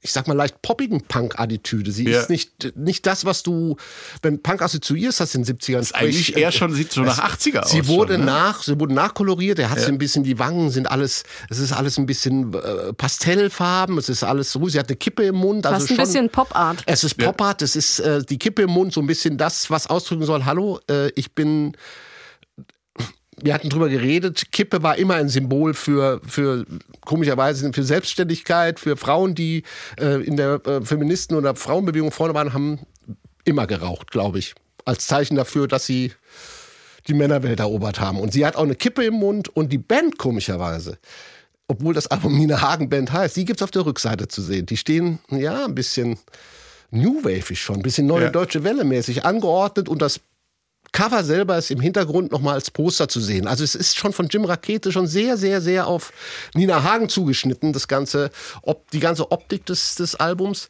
ich sag mal, leicht poppigen Punk-Attitüde. Sie Ja. ist nicht, nicht das, was du, wenn Punk assoziierst, hast in den 70ern. ist eigentlich eher schon, sieht so nach 80er aus. Sie wurde schon, ne? nach, sie wurde nachkoloriert. Er hat so ein bisschen die Wangen sind alles, es ist alles ein bisschen äh, Pastellfarben. Es ist alles so. Sie hat eine Kippe im Mund. Also Fast ein bisschen Pop-Art. Es ist Pop-Art. Es ist äh, die Kippe im Mund, so ein bisschen das, was ausdrücken soll. Hallo, äh, ich bin. Wir hatten drüber geredet. Kippe war immer ein Symbol für, für komischerweise für Selbstständigkeit, für Frauen, die äh, in der äh, Feministen- oder Frauenbewegung vorne waren, haben immer geraucht, glaube ich. Als Zeichen dafür, dass sie die Männerwelt erobert haben. Und sie hat auch eine Kippe im Mund und die Band komischerweise, obwohl das Album Nina Hagen Band heißt, die gibt's auf der Rückseite zu sehen. Die stehen, ja, ein bisschen New Wave schon, ein bisschen neue Ja. deutsche Welle mäßig angeordnet und das Cover selber ist im Hintergrund nochmal als Poster zu sehen. Also es ist schon von Jim Rakete schon sehr, sehr, sehr auf Nina Hagen zugeschnitten, das ganze, ob, die ganze Optik des, des Albums.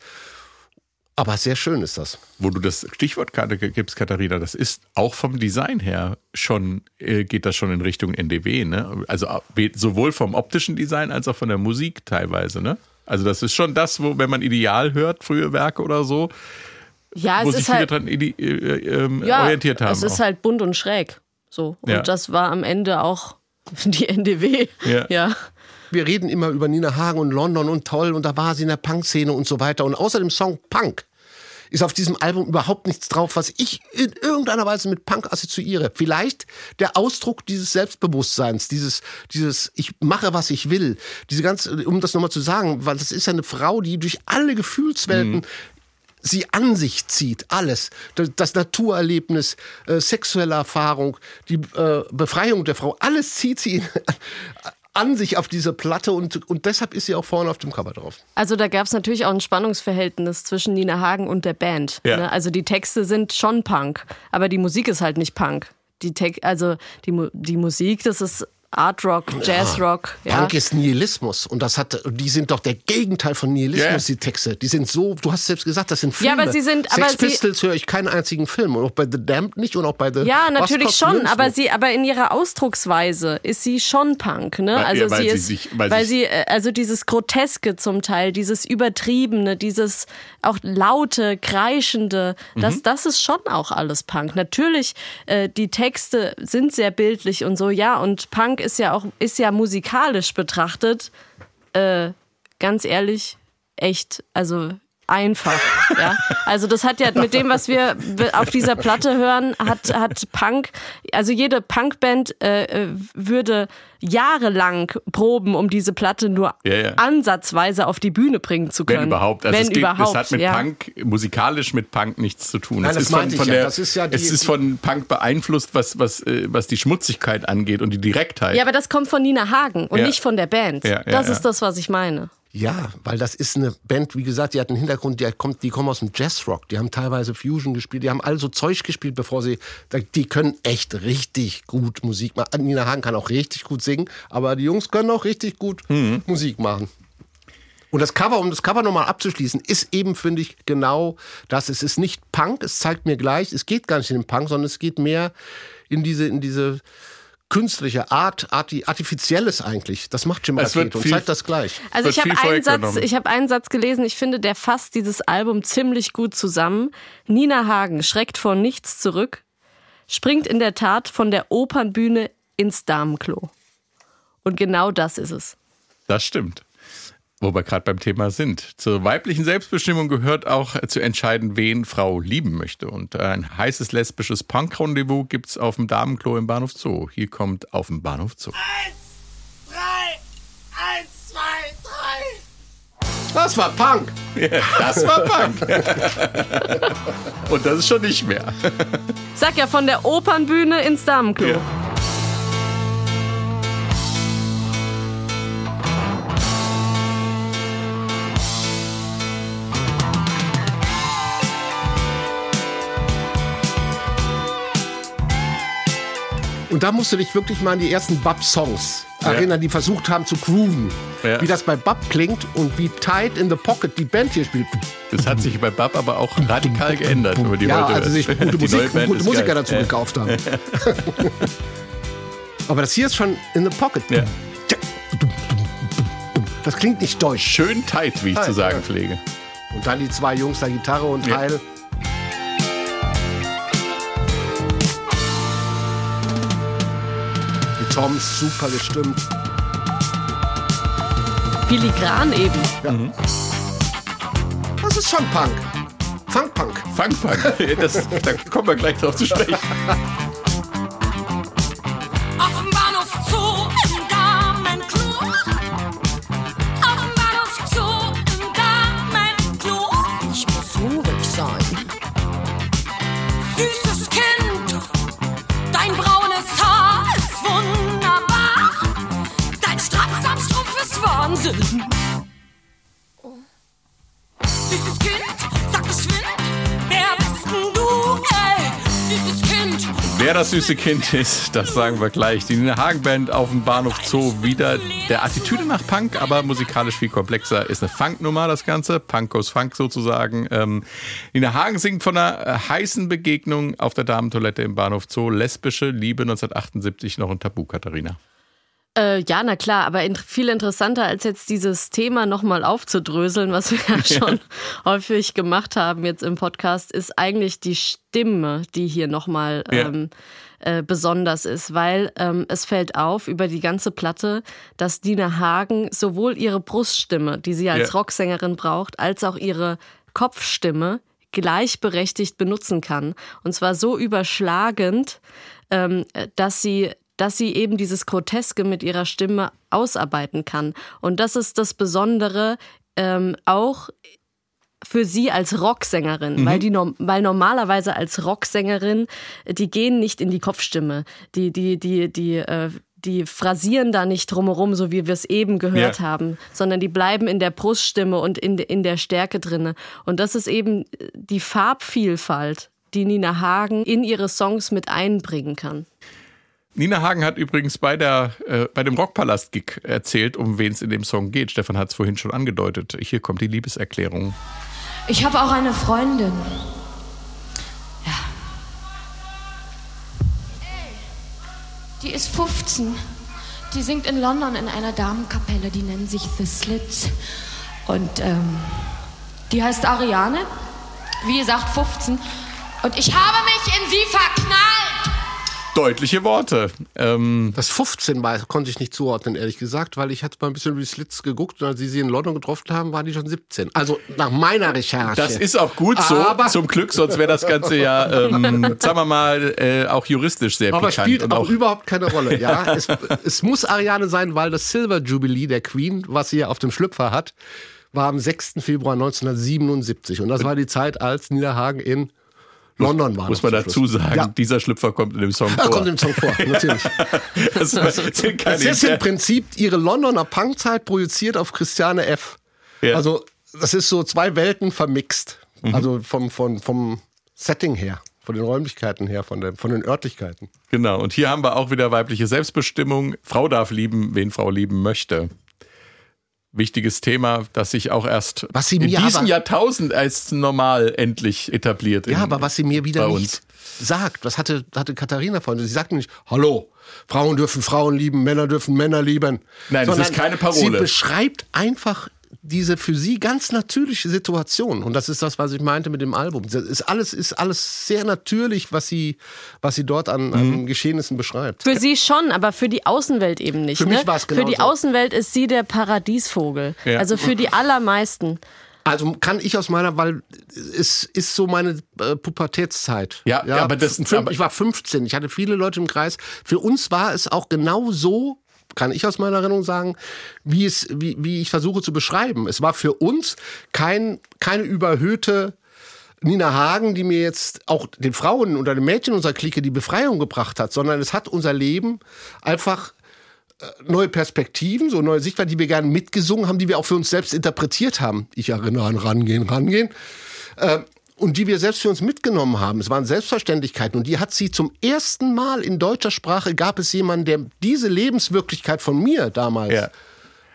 Aber sehr schön ist das. Wo du das Stichwort gibst, Katharina, das ist auch vom Design her schon, äh, geht das schon in Richtung NDW, ne? Also äh, sowohl vom optischen Design als auch von der Musik teilweise, ne? Also das ist schon das, wo, wenn man Ideal hört, frühe Werke oder so, Ja, wo es sich ist viele halt, dran äh, ähm, ja, orientiert haben. es ist auch. halt bunt und schräg. So. Und Ja. das war am Ende auch die NDW. Ja. ja. Wir reden immer über Nina Hagen und London und toll und da war sie in der Punk-Szene und so weiter. Und außer dem Song Punk ist auf diesem Album überhaupt nichts drauf, was ich in irgendeiner Weise mit Punk assoziiere. Vielleicht der Ausdruck dieses Selbstbewusstseins, dieses, dieses ich mache, was ich will. Diese ganze, um das nochmal zu sagen, weil das ist ja eine Frau, die durch alle Gefühlswelten sie an sich zieht, alles. Das, Naturerlebnis, äh, sexuelle Erfahrung, die äh, Befreiung der Frau, alles zieht sie an sich auf diese Platte und, und deshalb ist sie auch vorne auf dem Cover drauf. Also da gab es natürlich auch ein Spannungsverhältnis zwischen Nina Hagen und der Band. Ja. Ne? Also die Texte sind schon Punk, aber die Musik ist halt nicht Punk. Die Te also die, Mu- die Musik, das ist Art Rock, Jazz Rock. Ja. Punk ist Nihilismus und das hat, die sind doch der Gegenteil von Nihilismus, die Texte. Die sind so, du hast selbst gesagt, das sind Ja, Filme. aber sie sind- Sex aber sie- Pistols höre ich keinen einzigen Film und auch bei The Damned nicht und auch bei The Ja, natürlich schon, aber sie, aber in ihrer Ausdrucksweise ist sie schon Punk, ne? Weil- also ja, weil sie sie ist, sich- weil weil sie- äh, also dieses Groteske zum Teil, dieses Übertriebene, dieses auch laute, kreischende, das, Mhm. das ist schon auch alles Punk. Natürlich, äh, die Texte sind sehr bildlich und so, ja, und Punk ist ja auch, ist ja musikalisch betrachtet, äh, ganz ehrlich, echt, also einfach. Ja? Also das hat ja mit dem, was wir auf dieser Platte hören, hat, hat Punk, also jede Punkband äh, äh, würde jahrelang proben, um diese Platte nur Ja, ja. ansatzweise auf die Bühne bringen zu können. Wenn überhaupt. Also Wenn es, geht, überhaupt, es hat mit ja. Punk, musikalisch mit Punk nichts zu tun. Nein, es das ist von, von ja. der, Das ist ja die- es ist von Punk beeinflusst, was, was, äh, was die Schmutzigkeit angeht und die Direktheit. Ja, aber das kommt von Nina Hagen und Ja. nicht von der Band. Ja, ja, das ja. ist das, was ich meine. Ja, weil das ist eine Band, wie gesagt, die hat einen Hintergrund, die, kommt, die kommen aus dem Jazzrock, die haben teilweise Fusion gespielt, die haben also Zeug gespielt, bevor sie, die können echt richtig gut Musik machen. Nina Hagen kann auch richtig gut singen, aber die Jungs können auch richtig gut Musik machen. Und das Cover, um das Cover nochmal abzuschließen, ist eben, finde ich, genau das. Es ist nicht Punk, es zeigt mir gleich, es geht gar nicht in den Punk, sondern es geht mehr in diese, in diese künstliche Art, arti artifizielles eigentlich. Das macht Jim Es wird Rakete und zeigt das gleich. Also ich habe einen Satz, ich habe einen Satz gelesen, ich finde, der fasst dieses Album ziemlich gut zusammen. Nina Hagen schreckt vor nichts zurück, springt in der Tat von der Opernbühne ins Damenklo. Und genau das ist es. Das stimmt. Wo wir gerade beim Thema sind. Zur weiblichen Selbstbestimmung gehört auch zu entscheiden, wen Frau lieben möchte. Und ein heißes lesbisches Punk-Rendezvous gibt es auf dem Damenklo im Bahnhof Zoo. Hier kommt auf dem Bahnhof Zoo. Drei, eins, zwei, drei. Das war Punk. Ja, das war Punk. Und das ist schon nicht mehr. Sag ja von der Opernbühne ins Damenklo. Und da musst du dich wirklich mal an die ersten Bub-Songs Ja. erinnern, die versucht haben zu grooven. Ja. Wie das bei Bub klingt und wie Tight in the Pocket die Band hier spielt. Das hat sich bei Bab aber auch radikal geändert. Über die ja, heute also sich gute, Musik, gute Musiker geil. dazu Ja. gekauft haben. Aber das hier ist schon in the Pocket. Ja. Das klingt nicht deutsch. Schön tight, wie ich Tight, zu sagen pflege. Und dann die zwei Jungs da Gitarre und. Heil. Toms super gestimmt. Filigran eben. Mhm. Das ist schon Punk. Funk-Punk. Funk-Punk. Da kommen wir gleich drauf zu sprechen. Wer das süße Kind ist, das sagen wir gleich. Die Nina Hagen Band auf dem Bahnhof Zoo wieder der Attitüde nach Punk, aber musikalisch viel komplexer. Ist eine Funknummer, das Ganze. Punk goes Funk sozusagen. Ähm, Nina Hagen singt von einer heißen Begegnung auf der Damentoilette im Bahnhof Zoo. Lesbische Liebe 1978 noch ein Tabu, Katharina. Äh, ja, na klar, aber in, viel interessanter als jetzt dieses Thema nochmal aufzudröseln, was wir ja schon häufig gemacht haben jetzt im Podcast, ist eigentlich die Stimme, die hier nochmal Ja. ähm, äh, besonders ist, weil ähm, es fällt auf über die ganze Platte, dass Dina Hagen sowohl ihre Bruststimme, die sie als Ja. Rocksängerin braucht, als auch ihre Kopfstimme gleichberechtigt benutzen kann. Und zwar so überschlagend, ähm, dass sie dass sie eben dieses Groteske mit ihrer Stimme ausarbeiten kann. Und das ist das Besondere ähm, auch für sie als Rocksängerin, weil die weil normalerweise als Rocksängerin äh, die gehen nicht in die Kopfstimme, die die die die äh, die phrasieren da nicht drumherum, so wie wir es eben gehört Ja. haben, sondern die bleiben in der Bruststimme und in, in der Stärke drinne. Und das ist eben die Farbvielfalt, die Nina Hagen in ihre Songs mit einbringen kann. Nina Hagen hat übrigens bei, der, äh, bei dem Rockpalast-Gig erzählt, um wen es in dem Song geht. Stefan hat es vorhin schon angedeutet. Hier kommt die Liebeserklärung. Ich habe auch eine Freundin. Ja. Die ist 15. Die singt in London in einer Damenkapelle, die nennen sich The Slits. Und ähm, die heißt Ariane. Wie gesagt, 15. Und ich habe mich in sie verknallt. Deutliche Worte. Ähm, Das 15 war, konnte ich nicht zuordnen, ehrlich gesagt, weil ich hatte mal ein bisschen über die Slits geguckt und als sie sie in London getroffen haben, waren die schon 17. Also nach meiner Recherche. das ist auch gut so, Aber- zum Glück, sonst wäre das Ganze ja, ähm, sagen wir mal, äh, auch juristisch sehr aber spielt auch auch überhaupt keine Rolle. Ja, es, es muss Ariane sein, weil das Silver Jubilee der Queen, was sie ja auf dem Schlüpfer hat, war am 6. Februar 1977 und das war die Zeit, als Niederhagen in London war. muss man dazu Schluss. sagen, Ja, dieser Schlüpfer kommt in dem Song vor. kommt im Song vor, natürlich. das sind keine Das ist im Prinzip ihre Londoner Punkzeit projiziert auf Christiane F. Ja. Also das ist so zwei Welten vermixt. Mhm. Also vom, vom, vom Setting her, von den Räumlichkeiten her, von, der, von den Örtlichkeiten. Genau, und hier haben wir auch wieder weibliche Selbstbestimmung. Frau darf lieben, wen Frau lieben möchte. Wichtiges Thema, das sich auch erst Was sie in mir diesem Jahrtausend als normal endlich etabliert. Ja, in, aber was sie mir wieder nicht sagt, was hatte, hatte Katharina vorhin? Sie sagte nicht, hallo, Frauen dürfen Frauen lieben, Männer dürfen Männer lieben. Nein, das ist keine Parole. Sie beschreibt einfach diese für sie ganz natürliche Situation. Und das ist das, was ich meinte mit dem Album. Das ist alles, ist alles sehr natürlich, was sie, was sie dort an, Mhm. an Geschehnissen beschreibt. Für sie schon, aber für die Außenwelt eben nicht. Für mich ne? war's Für die genauso. Außenwelt ist sie der Paradiesvogel. Ja. Also für die allermeisten. Also kann ich aus meiner, weil es ist so meine äh, Pubertätszeit. Ja, aber das- fün- aber- ich war 15, ich hatte viele Leute im Kreis. Für uns war es auch genau so, kann ich aus meiner Erinnerung sagen, wie es, wie, wie ich versuche zu beschreiben. Es war für uns kein, keine überhöhte Nina Hagen, die mir jetzt auch den Frauen oder den Mädchen unserer Clique die Befreiung gebracht hat, sondern es hat unser Leben einfach äh, neue Perspektiven, so neue Sichtweisen, die wir gerne mitgesungen haben, die wir auch für uns selbst interpretiert haben. Ich erinnere an Rangehen, Rangehen. Und die wir selbst für uns mitgenommen haben. Es waren Selbstverständlichkeiten und die hat sie zum ersten Mal in deutscher Sprache gab es jemanden, der diese Lebenswirklichkeit von mir damals Ja.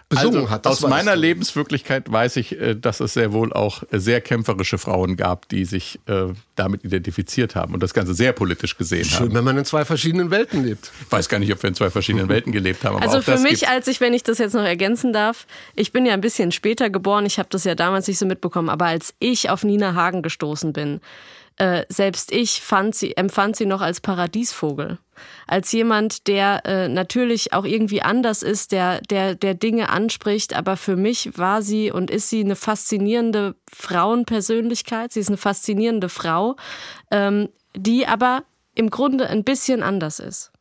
Besungen Also, hat. Das aus meiner. Lebenswirklichkeit weiß ich, äh, dass es sehr wohl auch äh, sehr kämpferische Frauen gab, die sich äh, damit identifiziert haben und das Ganze sehr politisch gesehen Schön, haben. wenn man in zwei verschiedenen Welten lebt. Ich weiß gar nicht, ob wir in zwei verschiedenen Welten gelebt haben. Aber Also auch für das mich, als ich, wenn ich das jetzt noch ergänzen darf, ich bin ja ein bisschen später geboren, ich habe das ja damals nicht so mitbekommen, aber als ich auf Nina Hagen gestoßen bin, äh, selbst ich sie, empfand sie noch als Paradiesvogel. Als jemand, der äh, natürlich auch irgendwie anders ist, der, der, der Dinge anspricht, aber für mich war sie und ist sie eine faszinierende Frauenpersönlichkeit. Sie ist eine faszinierende Frau, ähm, die aber im Grunde ein bisschen anders ist.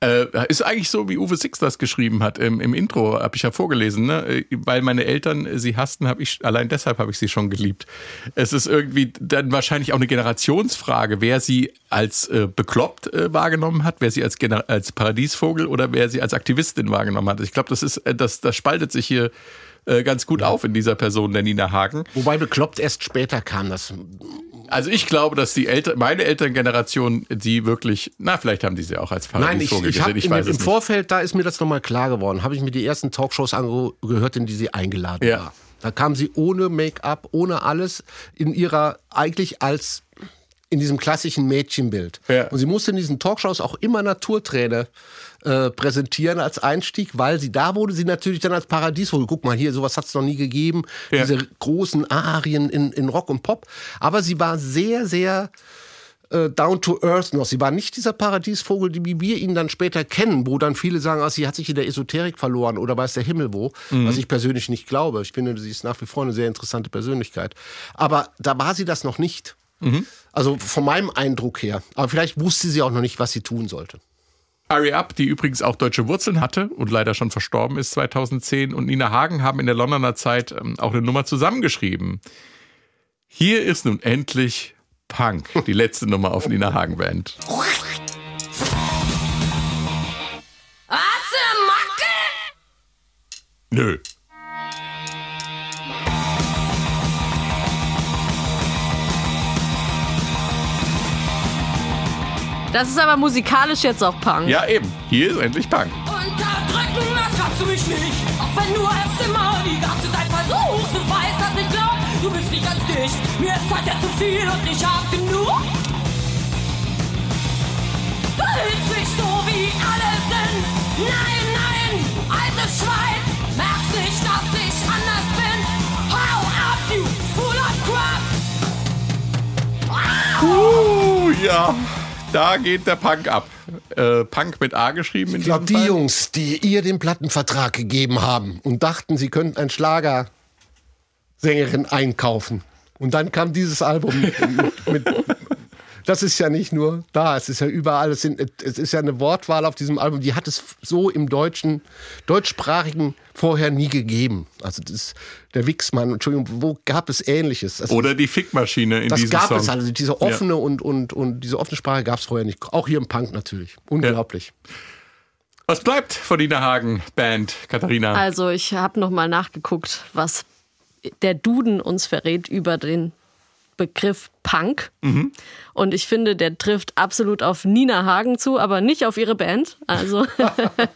Äh, ist eigentlich so, wie Uwe Six das geschrieben hat. Im, im Intro habe ich ja vorgelesen, ne? Äh, weil meine Eltern äh, sie hassten, habe ich allein deshalb habe ich sie schon geliebt. Es ist irgendwie dann wahrscheinlich auch eine Generationsfrage, wer sie als äh, bekloppt äh, wahrgenommen hat, wer sie als, als Paradiesvogel oder wer sie als Aktivistin wahrgenommen hat. Ich glaube, das ist, äh, das, das spaltet sich hier äh, ganz gut auf in dieser Person der Nina Hagen. Wobei bekloppt erst später kam das. Also ich glaube, dass die Eltern, meine Elterngeneration, die wirklich, na, vielleicht haben die sie auch als Paradiesvogel ich gesehen. Ich weiß im nicht. Vorfeld, da ist mir das nochmal klar geworden, habe ich mir die ersten Talkshows angehört, in die sie eingeladen Ja. war. Da kam sie ohne Make-up, ohne alles, in ihrer eigentlich als in diesem klassischen Mädchenbild. Ja. Und sie musste in diesen Talkshows auch immer Naturträne äh, präsentieren als Einstieg, weil sie da wurde sie natürlich dann als Paradiesvogel. Guck mal hier, sowas hat es noch nie gegeben. Ja. Diese großen Arien in, in Rock und Pop. Aber sie war sehr, sehr äh, down to earth noch. Sie war nicht dieser Paradiesvogel, wie wir ihn dann später kennen, wo dann viele sagen, ah, sie hat sich in der Esoterik verloren oder weiß der Himmel wo, was ich persönlich nicht glaube. Ich finde, sie ist nach wie vor eine sehr interessante Persönlichkeit. Aber da war sie das noch nicht. Also von meinem Eindruck her. Aber vielleicht wusste sie auch noch nicht, was sie tun sollte. Ari Up, die übrigens auch deutsche Wurzeln hatte und leider schon verstorben ist 2010, und Nina Hagen haben in der Londoner Zeit ähm, auch eine Nummer zusammengeschrieben. Hier ist nun endlich Punk, die letzte Nummer auf Nina Hagen Band. Hast du Macke? Nö. Das ist aber musikalisch jetzt auch Punk. Ja, eben. Hier ist endlich Punk. Unterdrücken, das kannst du mich nicht. Auch wenn du es immer die ganze Zeit versuchst und weißt, dass ich glaub, du bist nicht ganz dicht. Mir ist halt jetzt zu viel und ich hab genug. Du hältst mich so, wie alle sind. Nein, nein, altes Schwein. Merkst nicht, dass ich anders bin. Hau ab, you full of crap. Uh, ja. Da geht der Punk ab. Äh, Punk mit A geschrieben in Ich glaube, die Fall. Jungs, die ihr den Plattenvertrag gegeben haben und dachten, sie könnten ein Schlagersängerin einkaufen. Und dann kam dieses Album mit, mit das ist ja nicht nur da, es ist ja überall, es, sind, es ist ja eine Wortwahl auf diesem Album, die hat es so im deutschen, deutschsprachigen vorher nie gegeben. Also das, der Wixmann, Entschuldigung, wo gab es Ähnliches? Also Oder die Fickmaschine in das diesem gab Song. es also, diese offene und, und, und diese offene Sprache gab es vorher nicht. Auch hier im Punk natürlich. Unglaublich. Was bleibt von Nina Hagen Band, Katharina? Also ich habe noch mal nachgeguckt, was der Duden uns verrät über den Begriff Punk. Und ich finde, der trifft absolut auf Nina Hagen zu, aber nicht auf ihre Band. Also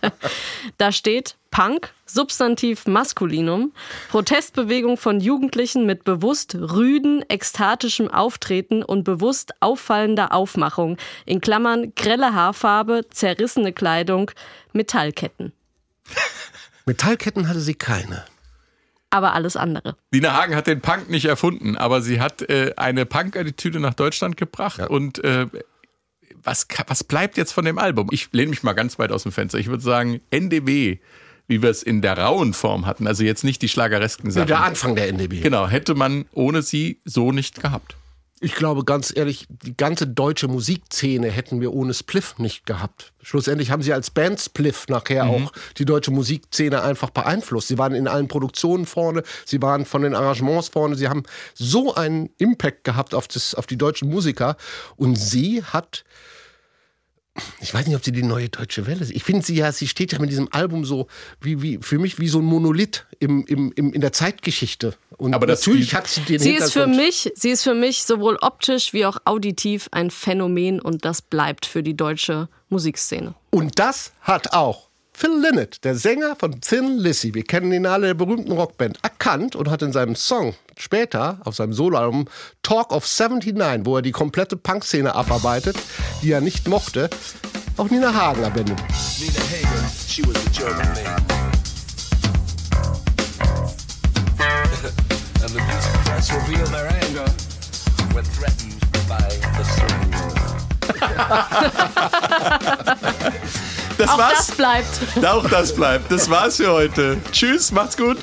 da steht Punk, Substantiv Maskulinum, Protestbewegung von Jugendlichen mit bewusst rüden, ekstatischem Auftreten und bewusst auffallender Aufmachung. In Klammern grelle Haarfarbe, zerrissene Kleidung, Metallketten. Metallketten hatte sie keine. Aber alles andere. Nina Hagen hat den Punk nicht erfunden, aber sie hat äh, eine Punk-Attitüde nach Deutschland gebracht. Und äh, was, was bleibt jetzt von dem Album? Ich lehne mich mal ganz weit aus dem Fenster. Ich würde sagen, NDW, wie wir es in der rauen Form hatten, also jetzt nicht die schlageresken Sachen. Der Anfang der NDB. Genau, hätte man ohne sie so nicht gehabt. Ich glaube ganz ehrlich, die ganze deutsche Musikszene hätten wir ohne Spliff nicht gehabt. Schlussendlich haben sie als Band Spliff nachher auch die deutsche Musikszene einfach beeinflusst. Sie waren in allen Produktionen vorne, sie waren von den Arrangements vorne, sie haben so einen Impact gehabt auf, das, auf die deutschen Musiker und sie hat ich weiß nicht, ob sie die neue deutsche Welle ist. Ich finde sie ja, sie steht ja mit diesem Album so, wie, wie, für mich wie so ein Monolith im, im, im, in der Zeitgeschichte. Und Aber natürlich hat sie den Sie ist für mich, sie ist für mich sowohl optisch wie auch auditiv ein Phänomen und das bleibt für die deutsche Musikszene. Und das hat auch Phil Lynott, der Sänger von Thin Lizzy, wir kennen ihn alle, der berühmten Rockband, erkannt und hat in seinem Song später auf seinem Soloalbum Talk of 79, wo er die komplette Punkszene abarbeitet, die er nicht mochte, auch Nina Hagen erwähnt. Nina Hagen, she was a German maid. And the press revealed their anger when threatened by the third Das Auch war's. das bleibt. Auch das bleibt. Das war's für heute. Tschüss, macht's gut.